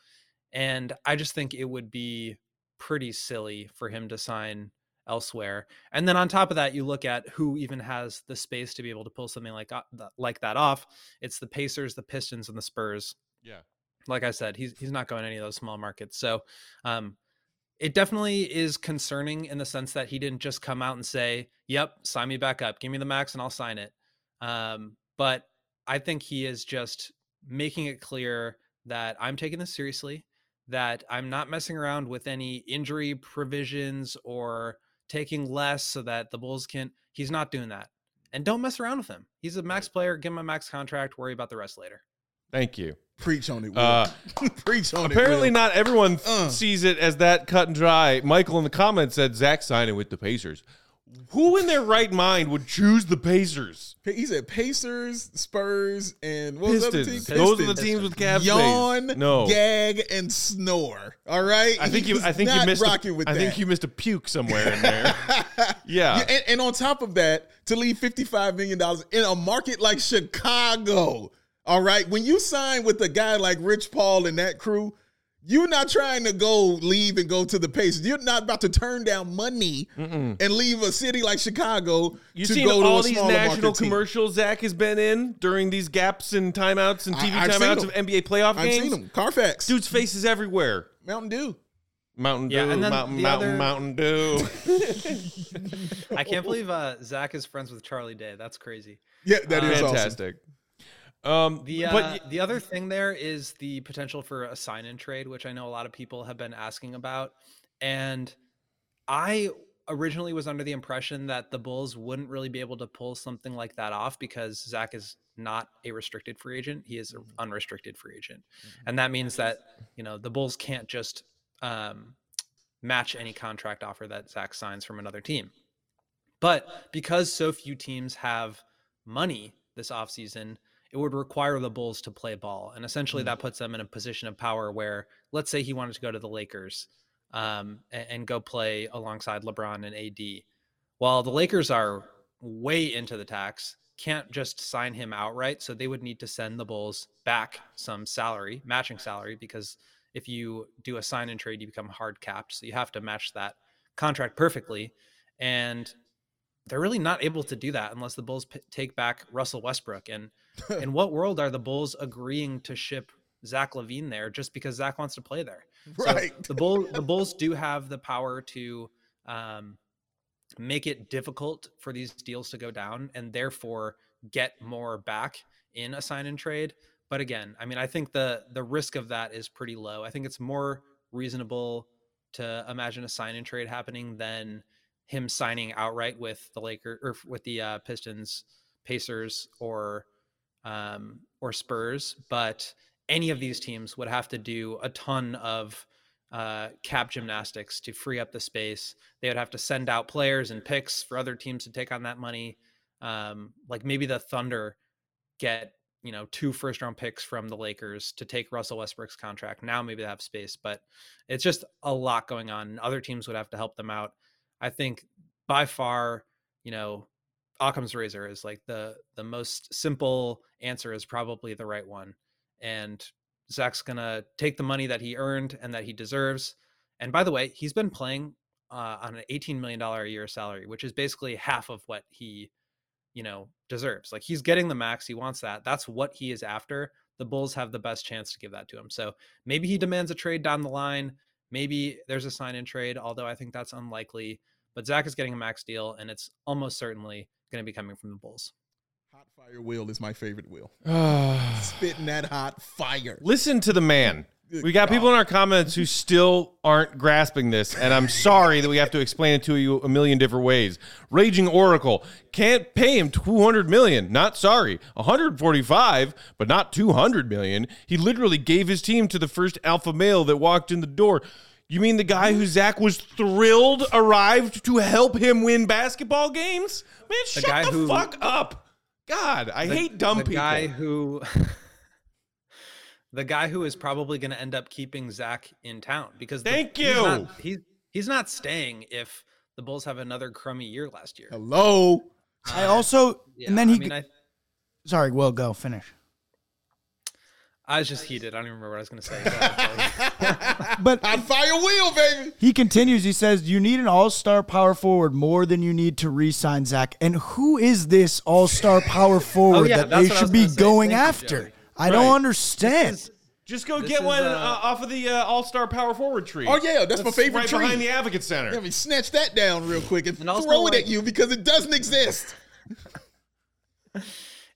And I just think it would be pretty silly for him to sign elsewhere. And then on top of that, you look at who even has the space to be able to pull something like uh, like that off. It's the Pacers, the Pistons, and the Spurs. Yeah. Like I said, he's he's not going any of those small markets. So, um, it definitely is concerning in the sense that he didn't just come out and say, "Yep, sign me back up, give me the max, and I'll sign it." Um, but I think he is just making it clear that I'm taking this seriously, that I'm not messing around with any injury provisions or taking less so that the Bulls can. He's not doing that. And don't mess around with him. He's a max player. Give him a max contract. Worry about the rest later. Thank you. Preach on it, Will. Uh, Preach on it. Apparently, not everyone Uh. sees it as that cut and dry. Michael in the comments said Zach signing with the Pacers. Who in their right mind would choose the Pacers? He said Pacers, Spurs, and what was the other team? Pistons. Those are the teams with cap space. Yawn, No, gag, and snore. All right. I think you. I think you missed. rocking A, with I that. think you missed a puke somewhere in there. yeah. Yeah, and, and on top of that, to leave $55 million in a market like Chicago, all right, when you sign with a guy like Rich Paul and that crew, you're not trying to go leave and go to the Pacers. You're not about to turn down money and leave a city like Chicago You to seen go to all a these national market team. commercials Zach has been in during these gaps and timeouts and TV I've timeouts of NBA playoff I've games? seen them. Carfax, Dude's face is everywhere. Mountain Dew. Mountain Dew, Yeah, and then Mountain, the Mountain, other- Mountain Dew. I can't believe uh, Zach is friends with Charlie Day. That's crazy. Yeah, that is awesome. Um, The uh, but the other thing there is the potential for a sign in trade, which I know a lot of people have been asking about. And I originally was under the impression that the Bulls wouldn't really be able to pull something like that off because Zach is not a restricted free agent; he is an unrestricted free agent, and that means that you know the Bulls can't just um, match any contract offer that Zach signs from another team. But because so few teams have money this offseason, it would require the Bulls to play ball. And essentially, that puts them in a position of power where, let's say he wanted to go to the Lakers um, and, and go play alongside LeBron and AD. Well, the Lakers are way into the tax, can't just sign him outright. So they would need to send the Bulls back some salary, matching salary, because if you do a sign and trade, you become hard capped. So you have to match that contract perfectly. And they're really not able to do that unless the Bulls p- take back Russell Westbrook. And in what world are the Bulls agreeing to ship Zach LaVine there just because Zach wants to play there? So Right. the Bull the Bulls do have the power to um, make it difficult for these deals to go down and therefore get more back in a sign and trade. But again, I mean, I think the the risk of that is pretty low. I think it's more reasonable to imagine a sign and trade happening than him signing outright with the Lakers or with the uh, Pistons, Pacers, or um, or Spurs. But any of these teams would have to do a ton of uh, cap gymnastics to free up the space. They would have to send out players and picks for other teams to take on that money. Um, like maybe the Thunder get you know two first round picks from the Lakers to take Russell Westbrook's contract. Now maybe they have space, but it's just a lot going on. Other teams would have to help them out. I think by far, you know, Occam's razor is like the the most simple answer is probably the right one. And Zach's gonna take the money that he earned and that he deserves. And by the way, he's been playing uh, on an eighteen million dollar a year salary, which is basically half of what he, you know, deserves. Like he's getting the max. He wants that. That's what he is after. The Bulls have the best chance to give that to him. So maybe he demands a trade down the line. Maybe there's a sign in trade, although I think that's unlikely. But Zach is getting a max deal, and it's almost certainly going to be coming from the Bulls. Hot fire wheel is my favorite will. Spitting that hot fire. Listen to the man. We got people in our comments who still aren't grasping this, and I'm sorry that we have to explain it to you a million different ways. Raging Oracle can't pay him 200 million. Not sorry, 145, but not 200 million. He literally gave his team to the first alpha male that walked in the door. You mean the guy who Zach was thrilled arrived to help him win basketball games? Man, shut guy the who- fuck up. God, I the, hate dumb the people. guy who the guy who is probably going to end up keeping Zach in town because the- Thank he's you. not, he's he's not staying if the Bulls have another crummy year last year. Hello. I also Yeah, and then he I mean, I, sorry, Will go finish. I was just heated. I don't even remember what I was going to say. Go ahead, Kelly. But Hot fire will, baby. he continues. He says, "You need an all-star power forward more than you need to re-sign Zach." And who is this all-star power forward Oh, yeah, that they should be gonna Thank you, after? Joey. I don't Right. understand. Is- Just go This get is, one uh, uh, off of the uh, All Star Power Forward tree. Oh yeah, that's, my favorite right tree. behind the Advocate Center. Let me snatch that down real quick and, And throw it like- at you because it doesn't exist.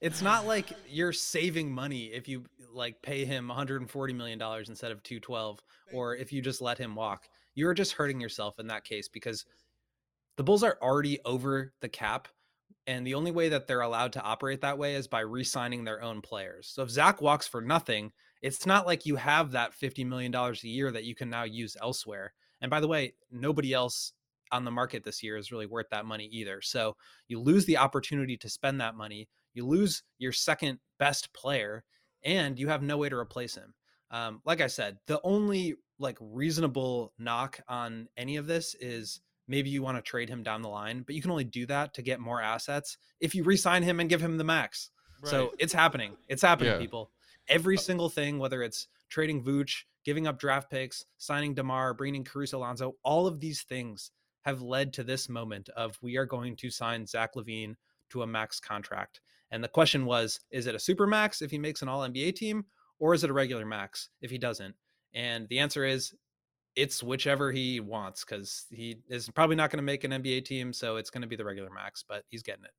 it's not like you're saving money if you like pay him 140 million dollars instead of 212 or if you just let him walk you're just hurting yourself in that case because the bulls are already over the cap and the only way that they're allowed to operate that way is by re-signing their own players. So if zach walks for nothing it's not like you have that 50 million dollars a year that you can now use elsewhere. And by the way nobody else on the market this year is really worth that money either. So you lose the opportunity to spend that money. You lose your second best player and you have no way to replace him. Um, like i said the only like reasonable knock on any of this is maybe you want to trade him down the line but you can only do that to get more assets if you re-sign him and give him the max. So it's happening. It's happening Yeah. people. Every single thing whether it's trading vooch giving up draft picks signing demar bringing caruso alonso all of these things have led to this moment of we are going to sign zach LaVine to a max contract and the question was, is it a super max if he makes an all NBA team, or is it a regular max if he doesn't? And the answer is it's whichever he wants because he is probably not going to make an NBA team. So it's going to be the regular max, but he's getting it.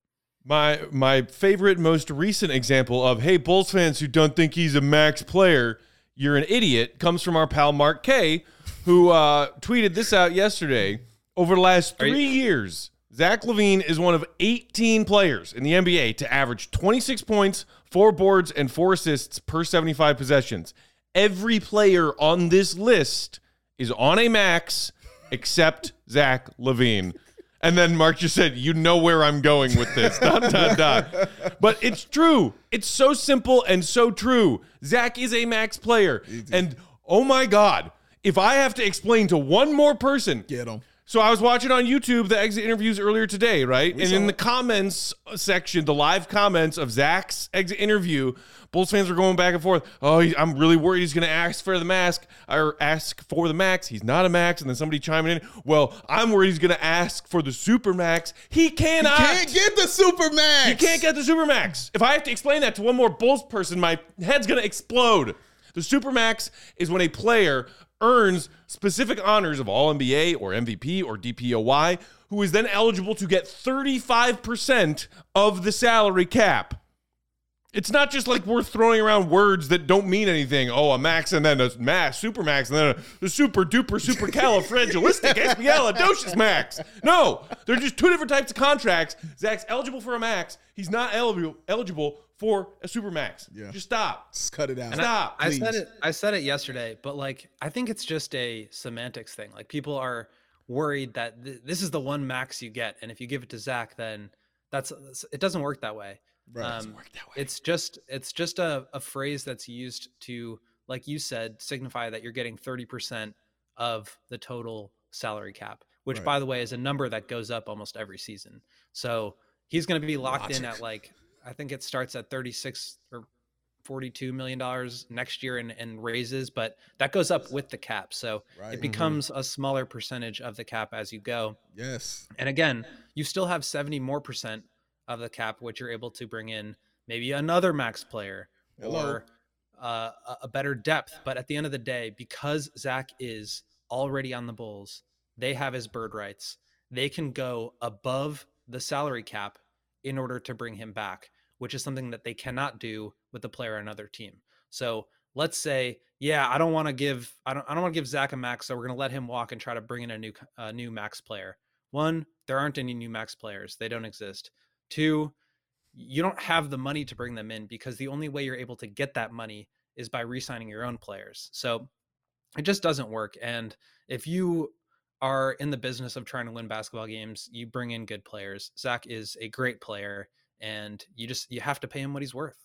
My my favorite, most recent example of hey Bulls fans who don't think he's a max player, you're an idiot, comes from our pal Mark K, who uh, tweeted this out yesterday. Over the last Are you- three years, Zach LaVine is one of 18 players in the NBA to average 26 points, four boards, and four assists per 75 possessions. Every player on this list is on a max except Zach LaVine. And then Mark just said, "You know where I'm going with this." dot dot dot. But it's true. It's so simple and so true. Zach is a max player, and oh my god, if I have to explain to one more person, Get him. So I was watching on YouTube the exit interviews earlier today, right? and saw in the comments section, the live comments of Zach's exit interview, Bulls fans were going back and forth. Oh, he- I'm really worried he's going to ask for the mask or ask for the max. He's not a max. And then somebody chiming in, well, I'm worried he's going to ask for the super max. He cannot. Can't get the super max. You can't get the Supermax. If I have to explain that to one more Bulls person, my head's going to explode. The Supermax is when a player earns specific honors of All NBA or MVP or DPOY, who is then eligible to get 35% of the salary cap. It's not just like we're throwing around words that don't mean anything. Oh, a max and then a max, super max, and then a, the super duper super califragilistic expialidocious max. No, they're just two different types of contracts. Zach's eligible for a max. He's not eligible eligible for a super max. Yeah. Just stop. Just cut it out. And Stop. I, I said it. I said it yesterday, but like I think it's just a semantics thing. Like people are worried that th- this is the one max you get, and if you give it to Zach, then that's it doesn't work that way. Right. Um, It's just it's just a, a phrase that's used to, like you said, signify that you're getting thirty percent of the total salary cap, which Right. by the way is a number that goes up almost every season. So he's going to be locked in at like I think it starts at thirty six or forty two million dollars next year and, in raises, but that goes up with the cap. So Right. it becomes a smaller percentage of the cap as you go. yes. And again, you still have 70 more percent of the cap, which you're able to bring in maybe another max player Hello. or uh, a better depth. But at the end of the day, because Zach is already on the Bulls, they have his bird rights. They can go above the salary cap in order to bring him back, which is something that they cannot do with the player on another team. So let's say, yeah, I don't want to give, I don't, I don't want to give Zach a max, so we're going to let him walk and try to bring in a new, a new max player. One, there aren't any new max players; they don't exist. Two, you don't have the money to bring them in because the only way you're able to get that money is by re-signing your own players. So it just doesn't work. And if you are in the business of trying to win basketball games, you bring in good players. Zach is a great player, and you just you have to pay him what he's worth.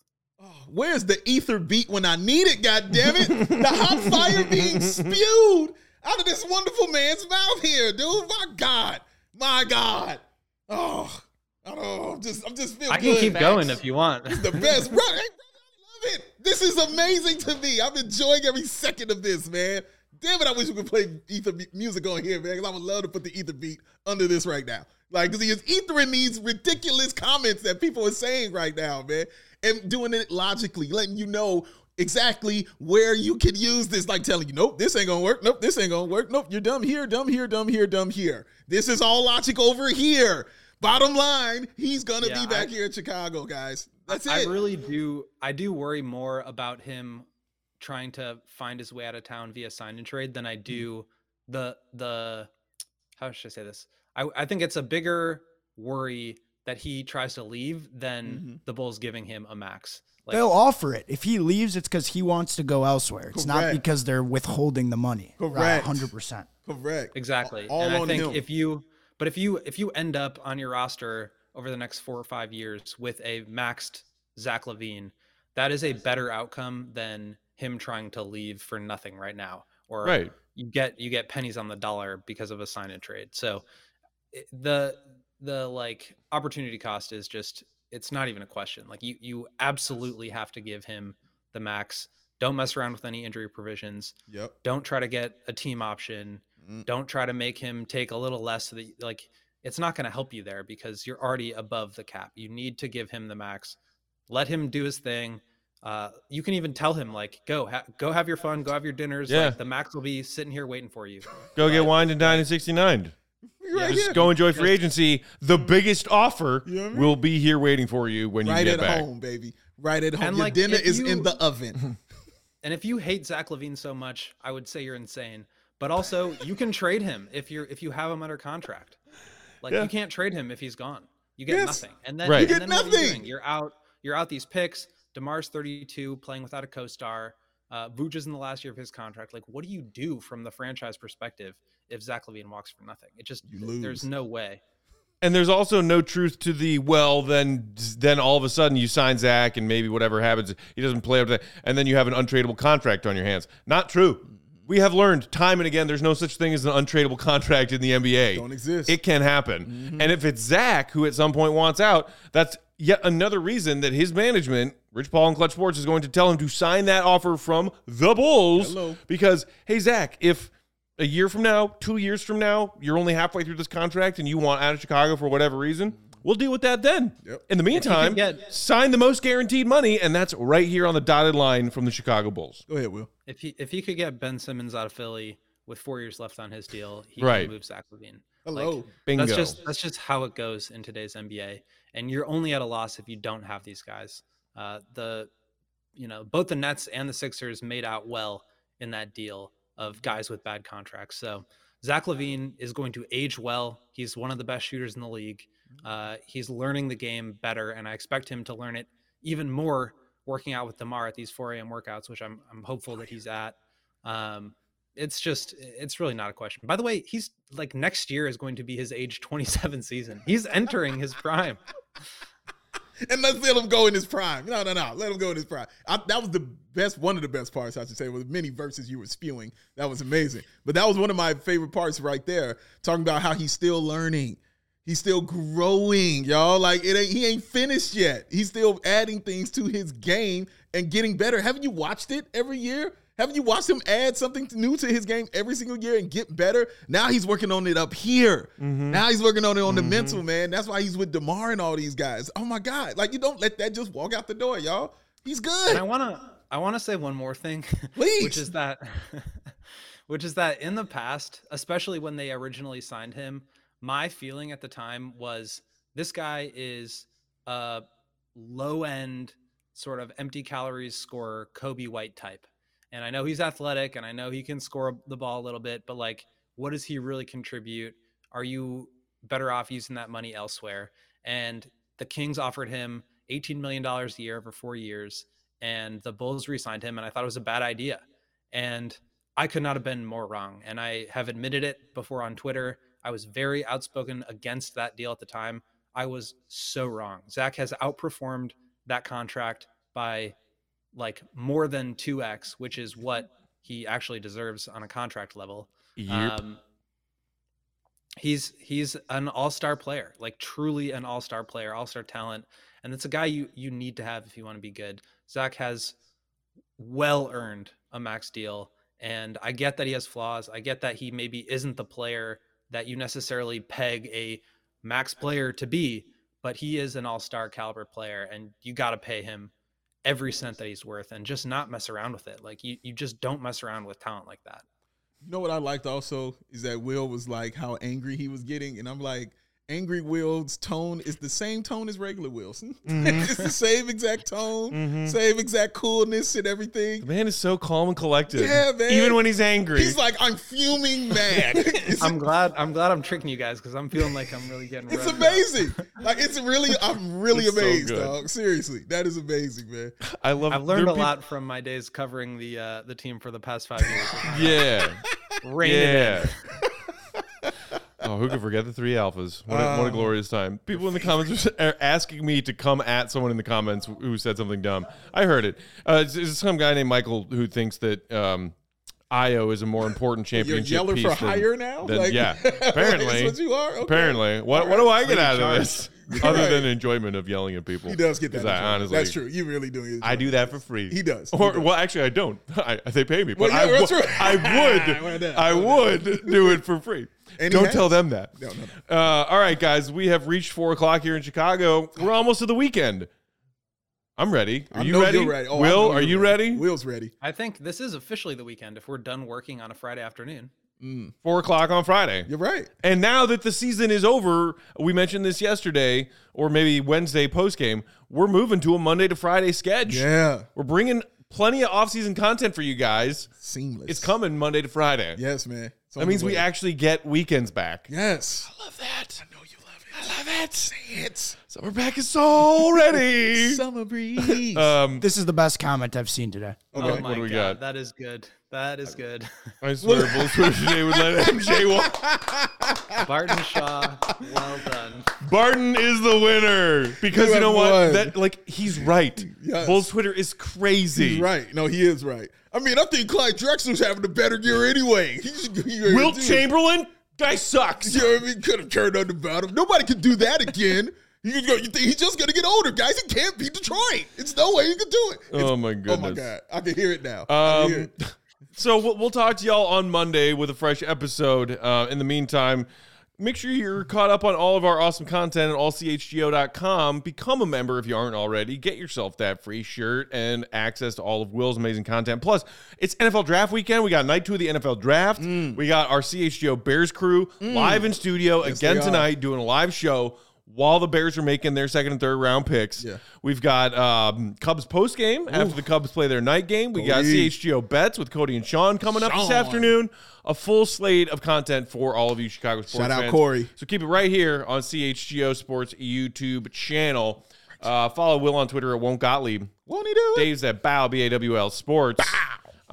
Oh, where's the ether beat when I need it? God damn it! the hot fire being spewed out of this wonderful man's mouth here, dude. My God, my God. Oh, I don't know. I'm just, I'm just feeling. I can good, keep going if you want. It's the best. Bro, I love it. This is amazing to me. I'm enjoying every second of this, man. Damn it, I wish we could play ether music on here, man, because I would love to put the ether beat under this right now. Like, because he is ethering these ridiculous comments that people are saying right now, man, and doing it logically, letting you know exactly where you can use this, like telling you, nope, this ain't gonna work. Nope, this ain't gonna work. Nope, you're dumb here, dumb here, dumb here, dumb here. This is all logic over here. Bottom line, he's gonna Yeah, be back I- here in Chicago, guys. That's it. I really do. I do worry more about him trying to find his way out of town via sign and trade than I do mm. the the. How should I say this? I I think it's a bigger worry that he tries to leave than Mhm. the Bulls giving him a max. Like, They'll offer it. If he leaves, it's because he wants to go elsewhere. It's not because they're withholding the money. Correct. Hundred percent. Correct. exactly. All and I on think him. if you, but if you if you end up on your roster over the next four or five years with a maxed Zach LaVine, that is a better outcome than him trying to leave for nothing right now. Or Right. you get you get pennies on the dollar because of a sign and trade. So it- the the like opportunity cost is just it's not even a question. Like you you absolutely have to give him the max. Don't mess around with any injury provisions. Yep. Don't try to get a team option. Mm. Don't try to make him take a little less so that like it's not going to help you there because you're already above the cap. You need to give him the max. Let him do his thing. Uh, you can even tell him like, go, ha- go have your fun, go have your dinners. Yeah. Like, the max will be sitting here waiting for you. Go get wine and dine in 69. You're right Just here. go enjoy free agency. The biggest offer You know I mean? will be here waiting for you when you right get at home, baby. Right at home. And, Your like, dinner if is in the oven. And if you hate Zach LaVine so much, I would say you're insane. But also, you can trade him if you're if you have him under contract. Like Yeah. you can't trade him if he's gone. You get Yes. nothing. And then, Right. You and get then what are you nothing. You're out. You're out these picks. Demar's 32, playing without a co-star. Uh, Vooch is in the last year of his contract. Like, what do you do from the franchise perspective if Zach LaVine walks for nothing? It just You lose. there's no way. And there's also no truth to the well. Then, then all of a sudden you sign Zach, and maybe whatever happens, he doesn't play up to that, and then you have an untradeable contract on your hands. Not true. We have learned time and again there's no such thing as an untradeable contract in the NBA. Don't exist. It can happen. Mm-hmm. And if it's Zach who at some point wants out, that's yet another reason that his management, Rich Paul and Clutch Sports, is going to tell him to sign that offer from the Bulls. Hello. Because, hey, Zach, if a year from now, two years from now, you're only halfway through this contract and you want out of Chicago for whatever reason, We'll deal with that then. Yep. In the meantime, get- sign the most guaranteed money, and that's right here on the dotted line from the Chicago Bulls. Go ahead, Will. If he if he could get Ben Simmons out of Philly with four years left on his deal, he Right. can move Zach LaVine. Hello. Bingo. That's just that's just how it goes in today's NBA, and you're only at a loss if you don't have these guys. Uh, the you know both the Nets and the Sixers made out well in that deal of guys with bad contracts. So Zach LaVine is going to age well. He's one of the best shooters in the league. Uh, he's learning the game better, and I expect him to learn it even more working out with Demar at these 4 a.m. workouts, which I'm I'm hopeful that he's at. Um, it's just it's really not a question. By the way, he's like next year is going to be his age 27 season. He's entering his prime. And let's let him go in his prime. No, no, no. Let him go in his prime. I, that was the best, one of the best parts, I should say, with many verses you were spewing. That was amazing. But that was one of my favorite parts right there, talking about how he's still learning. He's still growing, y'all. Like it ain't he ain't finished yet. He's still adding things to his game and getting better. Haven't you watched it every year? Haven't you watched him add something new to his game every single year and get better? Now he's working on it up here. Mm-hmm. Now he's working on it on the mm-hmm. mental, man. That's why he's with DeMar and all these guys. Oh my God. Like you don't let that just walk out the door, y'all. He's good. And I want to I want to say one more thing, Please. which is that which is that in the past, especially when they originally signed him, my feeling at the time was this guy is a low end sort of empty calories scorer, Coby White type. And I know he's athletic and I know he can score the ball a little bit, but like, what does he really contribute? Are you better off using that money elsewhere? And the Kings offered him $18 million a year over four years, and the Bulls re signed him. And I thought it was a bad idea. And I could not have been more wrong. And I have admitted it before on Twitter. I was very outspoken against that deal at the time. I was so wrong. Zach has outperformed that contract by like more than 2x, which is what he actually deserves on a contract level. Yep. Um, he's he's an all-star player, like truly an all-star player, all-star talent, and it's a guy you you need to have if you want to be good. Zach has well earned a max deal, and I get that he has flaws. I get that he maybe isn't the player that you necessarily peg a max player to be, but he is an all-star caliber player, and you got to pay him every cent that he's worth and just not mess around with it. Like you, you just don't mess around with talent like that. You know what I liked also is that Will was like how angry he was getting, and I'm like, angry Will's tone is the same tone as regular Wilson. it's the same exact tone, same exact coolness and everything. The man is so calm and collected. Yeah, man. Even when he's angry. He's like, I'm fuming mad. I'm glad. I'm glad I'm tricking you guys because I'm feeling like I'm really getting. it's revved amazing. Like it's really, I'm really It's amazed, good. dog. Seriously, that is amazing, man. I love. I've learned a are peop- lot from my days covering the uh, the team for the past five years. Yeah. Rein it in. yeah. Oh, who could forget the three alphas? What a, what a glorious time. People in the comments are asking me to come at someone in the comments who said something dumb. I heard it. Uh, it's, it's some guy named Michael who thinks that um, Ayo is a more important You're championship yeller piece for than- hire now. than- like, yeah, apparently. what you are. Okay. Apparently, what All what do I get out of this other Right. than enjoyment of yelling at people? He does get that. I honestly, That's true. You really do. I do that for free. He does. He Or does. well, actually, I don't. I, they pay me, but Well, I, yeah, that's would- I would. I would do it for free. And don't tell them that. No, no, Uh, all right, guys, we have reached four o'clock here in Chicago. We're almost to the weekend. I'm ready. Are I you know ready? ready. Oh, Will, know are you're you ready? Will's ready. I think this is officially the weekend if we're done working on a Friday afternoon. Four o'clock on Friday. You're right. And now that the season is over, we mentioned this yesterday, or maybe Wednesday post game. We're moving to a Monday to Friday sketch. Yeah. We're bringing plenty of off-season content for you guys. Seamless. It's coming Monday to Friday. Yes, man. It's on That means we way. actually get weekends back. Yes. I love that. I love it. I love it. Say it. Summer back is so ready. Summer breeze. um, This is the best comment I've seen today. Oh okay. my what do we god, got? that is good. That is good. I swear, Bulls Twitter today would let MJ walk. Barton Shaw, well done. Barton is the winner because You you know have what? won. That like he's right. Yes. Bulls Twitter is crazy. He's right. No, he is right. I mean, I think Clyde Drexler's having a better year anyway. He should, he, Wilt dude, Chamberlain, guy sucks. You know what I mean? Could have turned on the bottom. Nobody could do that again. You, go, you think he's just going to get older, guys? He can't beat Detroit. It's no way he can do it. It's- Oh my goodness! Oh my god! I can hear it now. I hear Um, it. so we'll, we'll talk to y'all on Monday with a fresh episode. Uh, in the meantime, Make sure you're caught up on all of our awesome content at allchgo.com. Become a member if you aren't already. Get yourself that free shirt and access to all of Will's amazing content. Plus, it's NFL draft weekend. We got night two of the NFL draft. Mm. We got our CHGO Bears crew live in studio again tonight doing a live show while the Bears are making their second and third round picks. Yeah. We've got um, Cubs post game after the Cubs play their night game. We got CHGO bets with Cody and Sean coming up this afternoon. A full slate of content for all of you Chicago sports Shout out fans. Corey. So keep it right here on CHGO Sports YouTube channel. Uh, follow Will on Twitter at Won't Gottlieb. Won't he do it? Dave's at Bow B A W L Sports.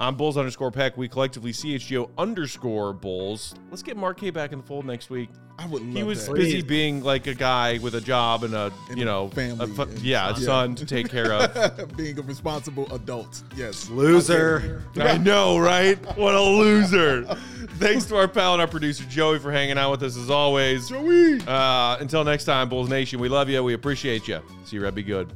I'm Bulls underscore Peck. We collectively CHGO underscore Bulls. Let's get Mark K back in the fold next week. I would love He was that. busy Please. being like a guy with a job and a And you a know family a fu- and- yeah, a Yeah. son to take care of. Being a responsible adult. Yes. Loser. I know, right? What a loser! Thanks to our pal and our producer Joey for hanging out with us as always. Joey. Uh, until next time, Bulls Nation, we love you. We appreciate you. See you, Red. Be good.